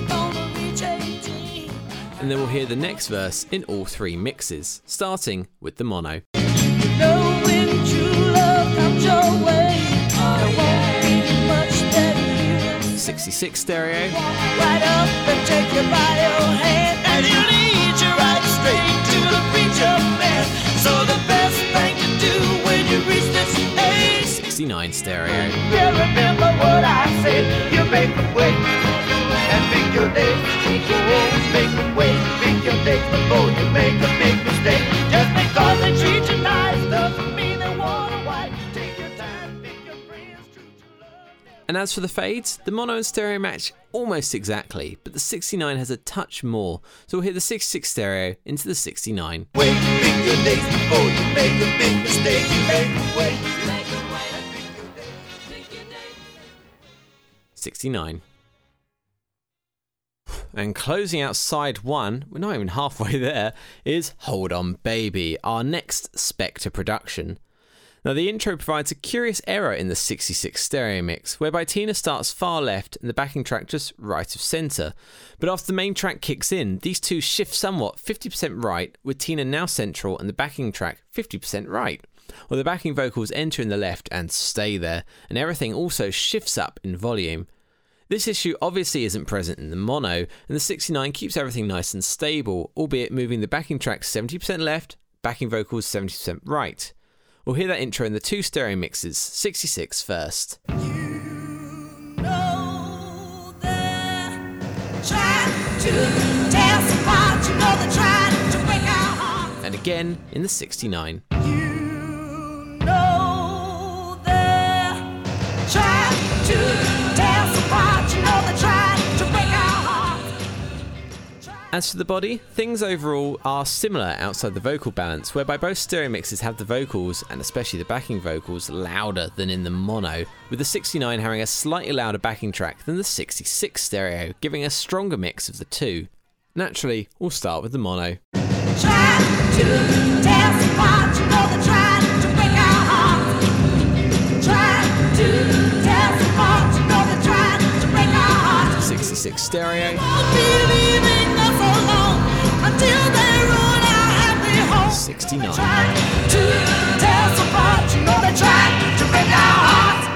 S2: And then we'll hear the next verse in all three mixes, starting with the mono.
S5: know when true love comes your way, there won't be much that you
S2: 66 stereo,
S5: right up and take you by hand, and he'll lead right straight to the preacher man. So the best thing to do when you reach this age,
S2: 69 stereo,
S5: yeah, your days. You always make a way, pick your days before you make a big mistake. Just because they treat you nice doesn't mean they wanna white. Take your time, pick your friends, true to love.
S2: And as for the fades, the mono and stereo match almost exactly, but the 69 has a touch more, so we'll hear the 66 stereo into the 69.
S5: Wait, pick
S2: And closing out side one, we're not even halfway there, is Hold On Baby, our next Spector production. Now, the intro provides a curious error in the 66 stereo mix, whereby Tina starts far left and the backing track just right of centre. But after the main track kicks in, these two shift somewhat 50% right, with Tina now central and the backing track 50% right. Or the backing vocals enter in the left and stay there, and everything also shifts up in volume. This issue obviously isn't present in the mono, and the 69 keeps everything nice and stable, albeit moving the backing track 70% left, backing vocals 70% right. We'll hear that intro in the two stereo mixes, 66 first.
S5: know they're trying to tear us apart. You know they're trying to break our hearts.
S2: And again in the 69.
S5: You
S2: As for the body, things overall are similar outside the vocal balance, whereby both stereo mixes have the vocals, and especially the backing vocals, louder than in the mono, with the 69 having a slightly louder backing track than the 66 stereo, giving a stronger mix of the two. Naturally, we'll start with the mono.
S5: Trying to tear us apart. You know they're trying to break our hearts. Trying to tear us apart. You know they're trying to break our hearts.
S2: 66 stereo, 69.
S5: Trying to tear us apart. You know they're to break our hearts.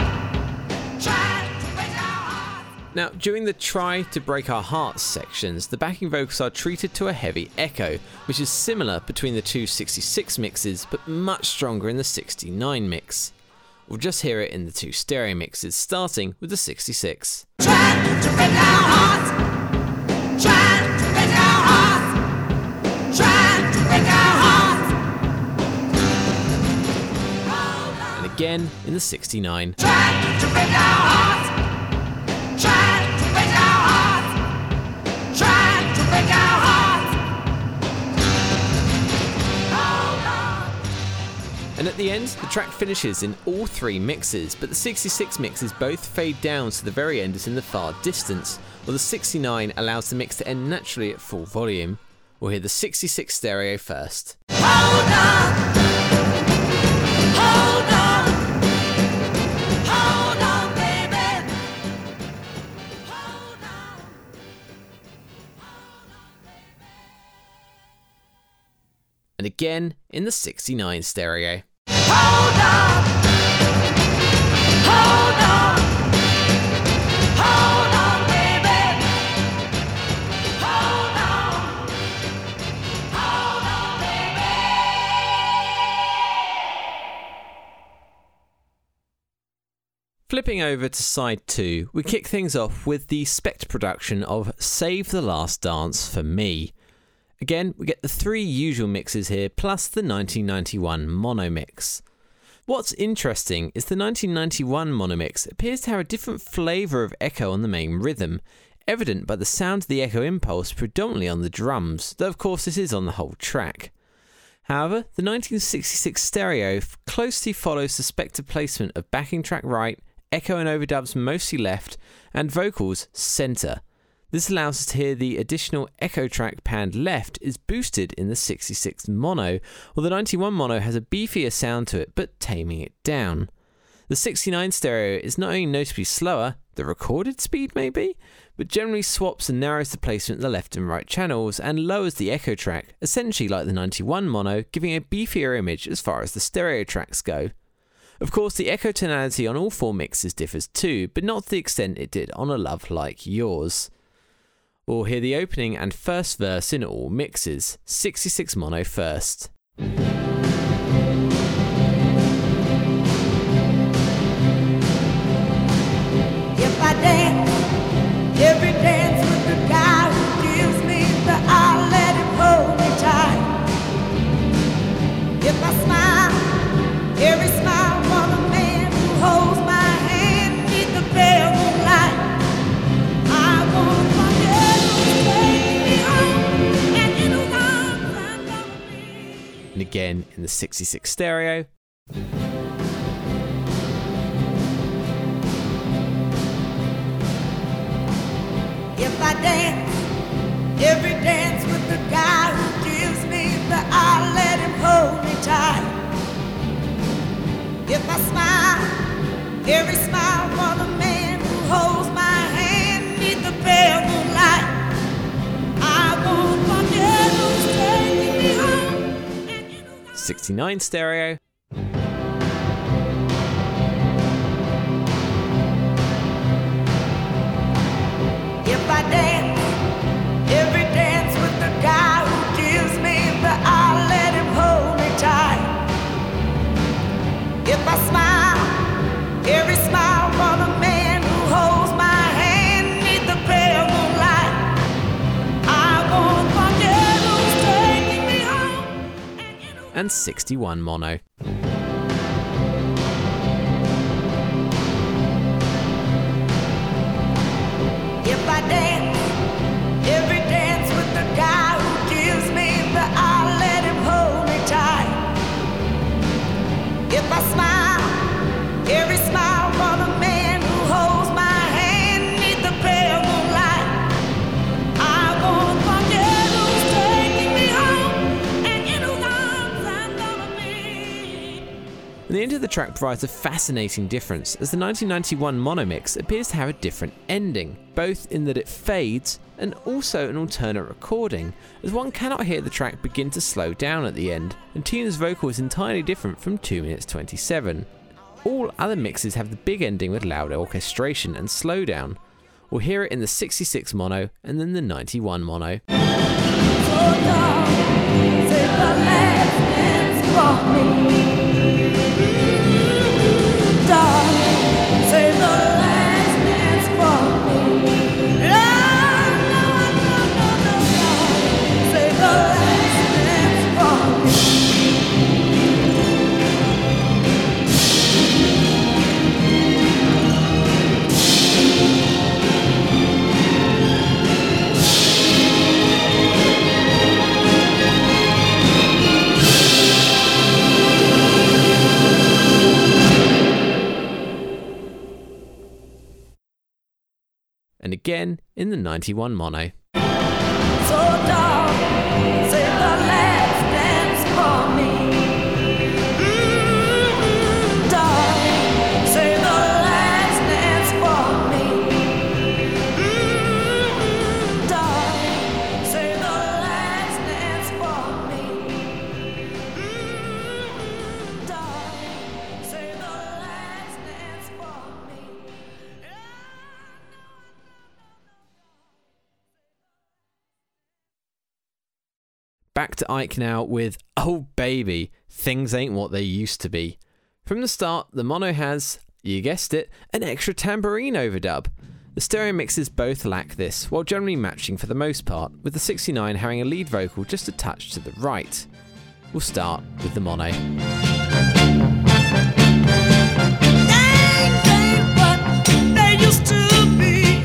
S5: Trying to break our hearts.
S2: Now, during the try to break our hearts sections, the backing vocals are treated to a heavy echo, which is similar between the two 66 mixes but much stronger in the 69 mix. We'll just hear it in the two stereo mixes, starting with the 66.
S5: Our hearts. Hold on.
S2: And at the end, the track finishes in all three mixes, but the 66 mixes both fade down so the very end is in the far distance, while the 69 allows the mix to end naturally at full volume. We'll hear the 66 stereo first. And again in the 69 stereo.
S5: Hold on. Hold on. Hold on, baby. Hold on. Hold on, baby.
S2: Flipping over to side 2, we kick things off with the Spector production of Save the Last Dance for Me. Again, we get the three usual mixes here, plus the 1991 mono mix. What's interesting is the 1991 mono mix appears to have a different flavour of echo on the main rhythm, evident by the sound of the echo impulse predominantly on the drums, though of course this is on the whole track. However, the 1966 stereo closely follows the Spector placement of backing track right, echo and overdubs mostly left, and vocals centre. This allows us to hear the additional echo track panned left is boosted in the 66 mono, while the 91 mono has a beefier sound to it but taming it down. The 69 stereo is not only noticeably slower, the recorded speed maybe, but generally swaps and narrows the placement of the left and right channels and lowers the echo track, essentially like the 91 mono, giving a beefier image as far as the stereo tracks go. Of course, the echo tonality on all four mixes differs too, but not to the extent it did on A Love Like Yours. We'll hear the opening and first verse in all mixes, 66 mono first. Again in the 66 stereo.
S5: If I dance, every dance with the guy who gives me the eye, let him hold me tight. If I smile, every smile man who holds my hand neath the pale moonlight.
S2: 69 stereo.
S5: And in whose
S2: and 61 mono.
S5: The
S2: end of the track provides a fascinating difference, as the 1991 mono mix appears to have a different ending, both in that it fades and also an alternate recording, as one cannot hear the track begin to slow down at the end, and Tina's vocal is entirely different from 2 minutes 27. All other mixes have the big ending with loud orchestration and slowdown. We'll hear it in the 66 mono and then the 91 mono. Again in the 91 mono. Back to Ike now with Oh Baby, Things Ain't What They Used to Be. From the start, the mono has, you guessed it, an extra tambourine overdub. The stereo mixes both lack this, while generally matching for the most part, with the 69 having a lead vocal just a touch to the right. We'll start with the mono.
S5: Things ain't what they used to be.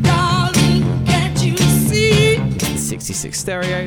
S5: Darling, can't you see
S2: The 66 stereo,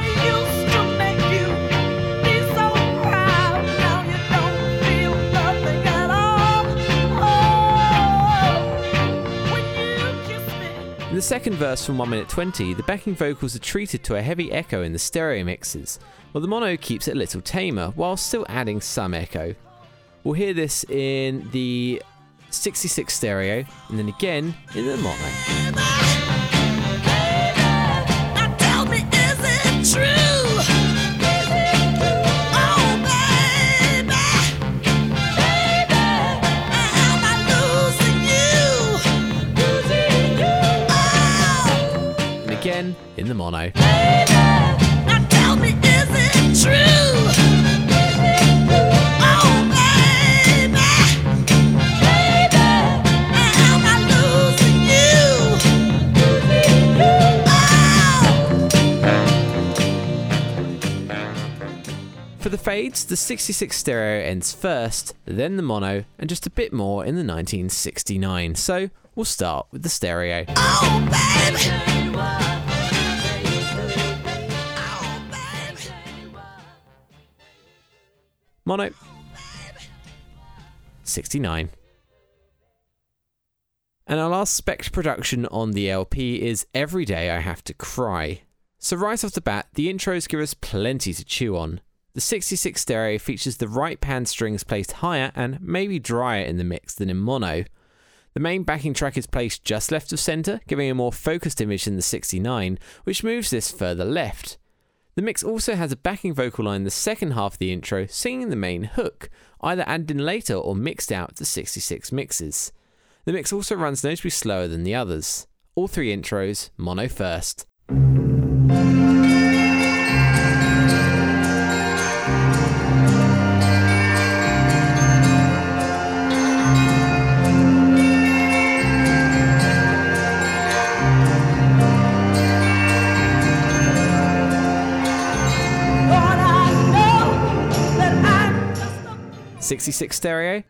S5: the
S2: second verse from 1 minute 20, the backing vocals are treated to a heavy echo in the stereo mixes, while the mono keeps it a little tamer while still adding some echo. We'll hear this in the 66 stereo and then again in the mono. The 66 stereo ends first, then the mono, and just a bit more in the 1969. So we'll start with the stereo.
S5: Oh, baby. Oh, baby.
S2: Mono. 69. And our last Spector production on the LP is Every Day I Have to Cry. So, right off the bat, the intros give us plenty to chew on. The 66 stereo features the right pan strings placed higher and maybe drier in the mix than in mono. The main backing track is placed just left of centre, giving a more focused image than the 69, which moves this further left. The mix also has a backing vocal line in the second half of the intro singing the main hook, either added in later or mixed out to 66 mixes. The mix also runs notably slower than the others. All three intros, mono first. 66 stereo.
S5: Lord,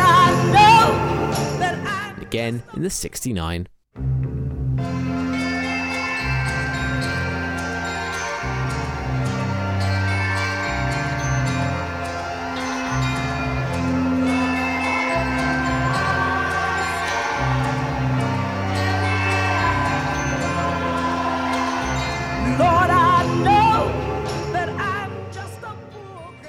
S5: I know that I'm
S2: Again in the 69.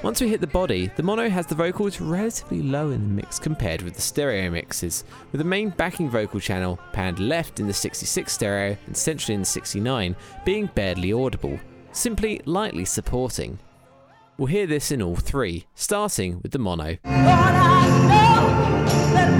S2: Once we hit the body, the mono has the vocals relatively low in the mix compared with the stereo mixes, with the main backing vocal channel panned left in the 66 stereo and centrally in the 69 being barely audible, simply lightly supporting. We'll hear this in all three, starting with the mono.
S5: Lord, I know that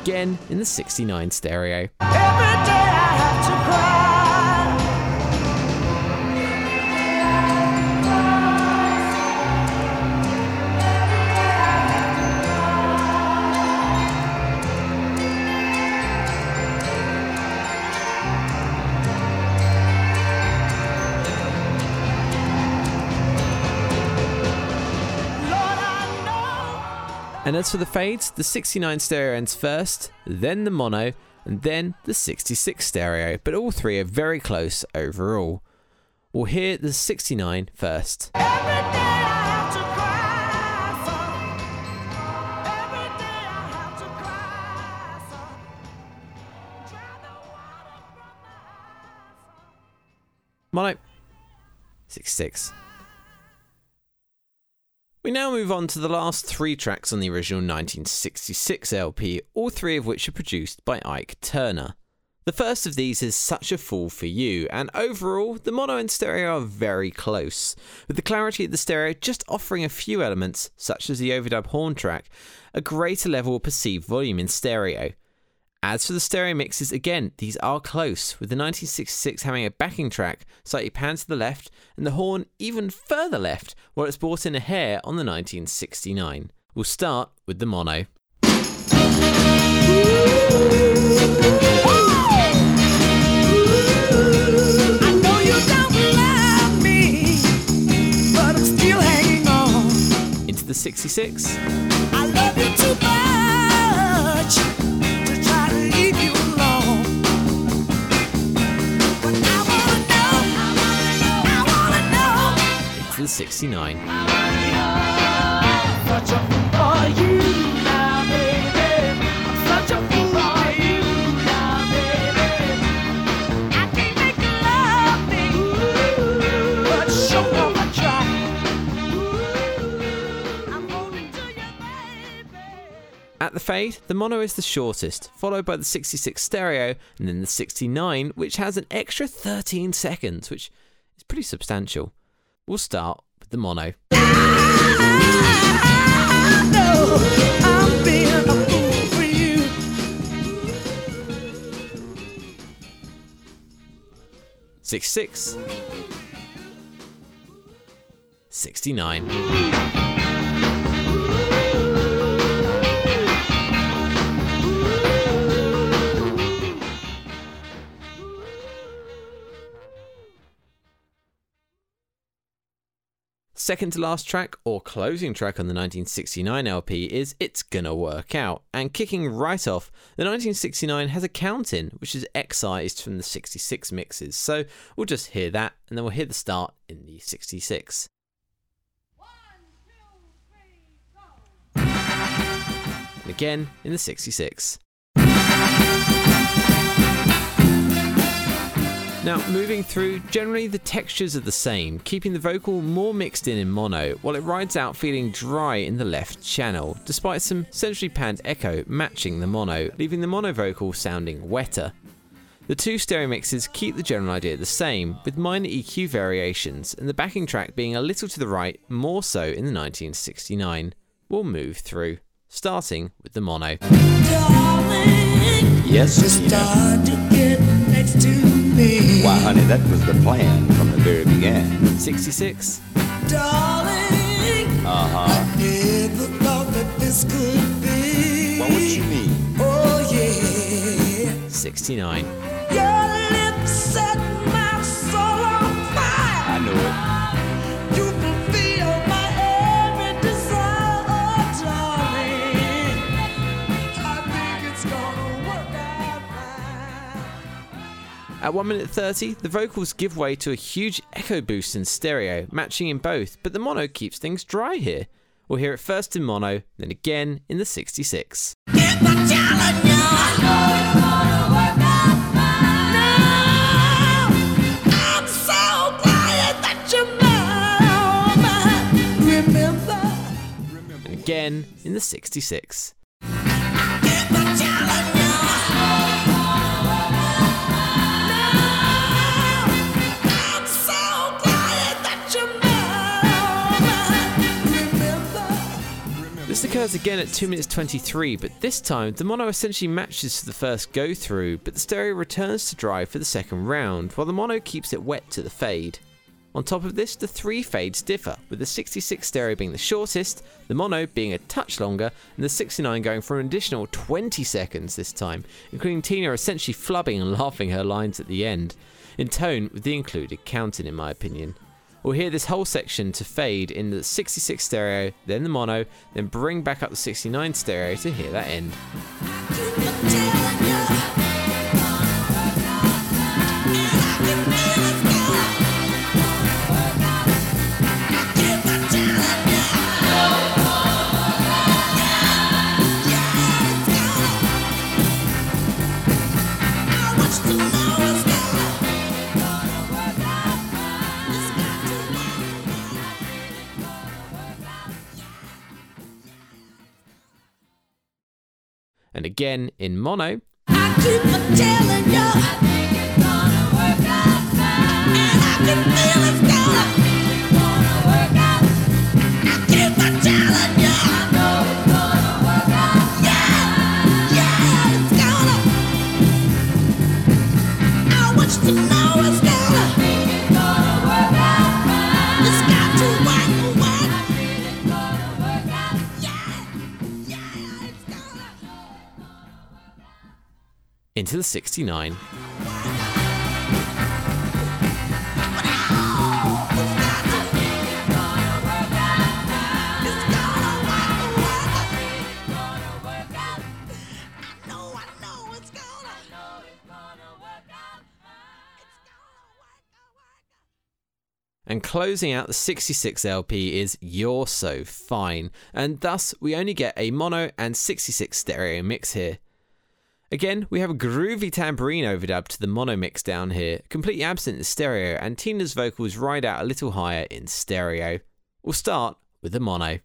S2: again in the 69 stereo. And as for the fades, the 69 stereo ends first, then the mono, and then the 66 stereo, but all three are very close overall. We'll hear the 69 first. Mono 66. We now move on to the last three tracks on the original 1966 LP, all three of which are produced by Ike Turner. The first of these is Such a Fool for You, and overall, the mono and stereo are very close, with the clarity of the stereo just offering a few elements, such as the overdub horn track, a greater level of perceived volume in stereo. As for the stereo mixes, again, these are close, with the 1966 having a backing track slightly panned to the left and the horn even further left, while it's brought in a hair on the 1969. We'll start with the mono.
S5: I know you love me, but I'm still hanging on.
S2: Into the 66,
S5: you, baby.
S2: At the fade, the mono is the shortest, followed by the 66 stereo, and then the 69, which has an extra 13 seconds, which is pretty substantial. We'll start with the mono. Six six. 69. Second to last track, or closing track on the 1969 LP, is It's Gonna Work Out. And kicking right off, the 1969 has a count in, which is excised from the 66 mixes. So we'll just hear that, and then we'll hear the start in the 66. And again in the 66. Now, moving through, generally the textures are the same, keeping the vocal more mixed in in mono, while it rides out feeling dry in the left channel, despite some centrally panned echo matching the mono, leaving the mono vocal sounding wetter. The two stereo mixes keep the general idea the same, with minor EQ variations, and the backing track being a little to the right, more so in the 1969. We'll move through, starting with the mono.
S5: Darling,
S6: Yes,
S5: just
S6: Nina.
S5: start to get next to me.
S6: Why, honey, that was the plan from the very beginning.
S2: 66,
S5: Darling,
S6: Uh-huh.
S5: I never thought that this could be.
S6: Well, what you mean?
S5: Oh, yeah.
S2: 69,
S5: Your lips
S2: At 1 minute 30, the vocals give way to a huge echo boost in stereo, matching in both, but the mono keeps things dry here. We'll hear it first in mono, then again in the 66. And again in the 66. Occurs again at 2 minutes 23, but this time the mono essentially matches to the first go through, but the stereo returns to dry for the second round, while the mono keeps it wet to the fade. On top of this, the three fades differ, with the 66 stereo being the shortest, the mono being a touch longer, and the 69 going for an additional 20 seconds this time, including Tina essentially flubbing and laughing her lines at the end, in tone with the included counting, in my opinion. We'll hear this whole section to fade in the 66 stereo, then the mono, then bring back up the 69 stereo to hear that end. And again in mono, into the 69. And closing out the 66 LP is You're So Fine, and thus we only get a mono and 66 stereo mix here. Again, we have a groovy tambourine overdub to the mono mix down here, completely absent in stereo, and Tina's vocals ride out a little higher in stereo. We'll start with the mono.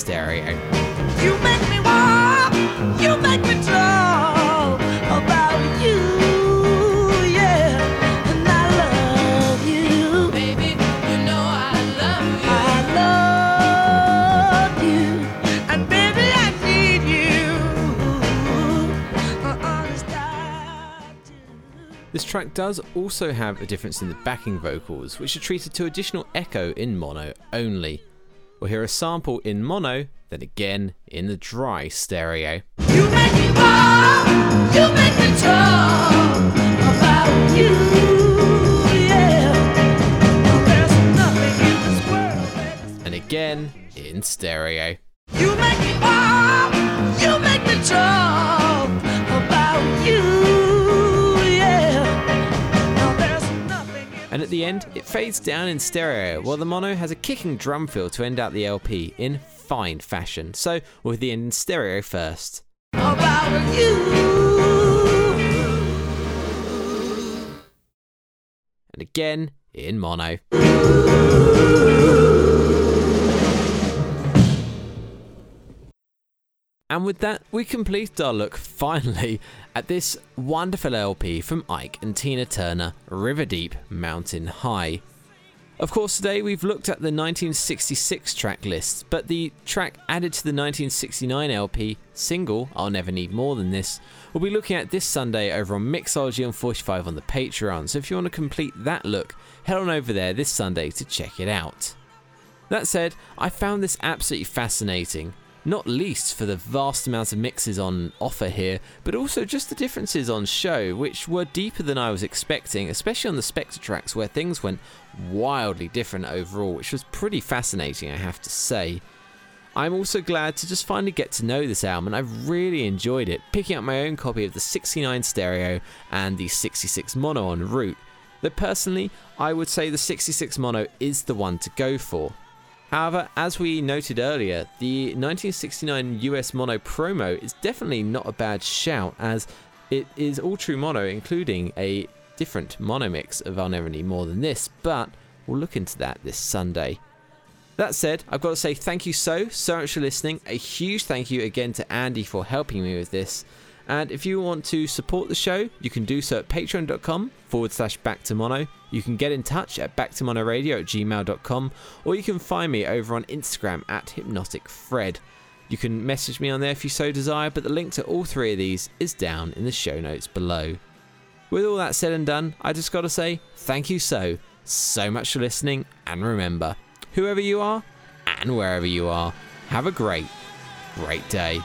S2: Stereo.
S5: You make me walk, you make me talk about you, yeah. And I love you, baby. You know I love you. I love you, and baby I need you. I.
S2: This track does also have a difference in the backing vocals, which are treated to additional echo in mono only. We'll hear a sample in mono, then again in the dry stereo.
S5: You make me walk, you make me talk about you, yeah. There's nothing in this world that
S2: And again in stereo.
S5: You make me walk, you make me
S2: And at the end, it fades down in stereo, while the mono has a kicking drum fill to end out the LP in fine fashion. So, we'll the end in stereo first.
S5: about you.
S2: And again in mono. And with that, we complete our look finally at this wonderful LP from Ike and Tina Turner, River Deep Mountain High. Of course, today we've looked at the 1966 track list, but the track added to the 1969 LP single, I'll Never Need More Than This, we'll be looking at this Sunday over on Mixology on 45 on the Patreon. So if you want to complete that look, head on over there this Sunday to check it out. That said, I found this absolutely fascinating, not least for the vast amounts of mixes on offer here, but also just the differences on show, which were deeper than I was expecting, especially on the Spector tracks where things went wildly different overall, which was pretty fascinating, I have to say. I'm also glad to just finally get to know this album, and I've really enjoyed it, picking up my own copy of the 69 stereo and the 66 mono en route. Though personally, I would say the 66 mono is the one to go for. However, as we noted earlier, the 1969 US mono promo is definitely not a bad shout, as it is all true mono, including a different mono mix of I'll Never Need More Than This, but we'll look into that this Sunday. That said, I've got to say thank you so, so much for listening. A huge thank you again to Andy for helping me with this. And if you want to support the show, you can do so at patreon.com forward slash back to mono. You can get in touch at backtomonoradio at gmail.com, or you can find me over on Instagram at hypnoticfred. You can message me on there if you so desire, but the link to all three of these is down in the show notes below. With all that said and done, I just got to say thank you so, so much for listening, and remember, whoever you are and wherever you are, have a great, great day.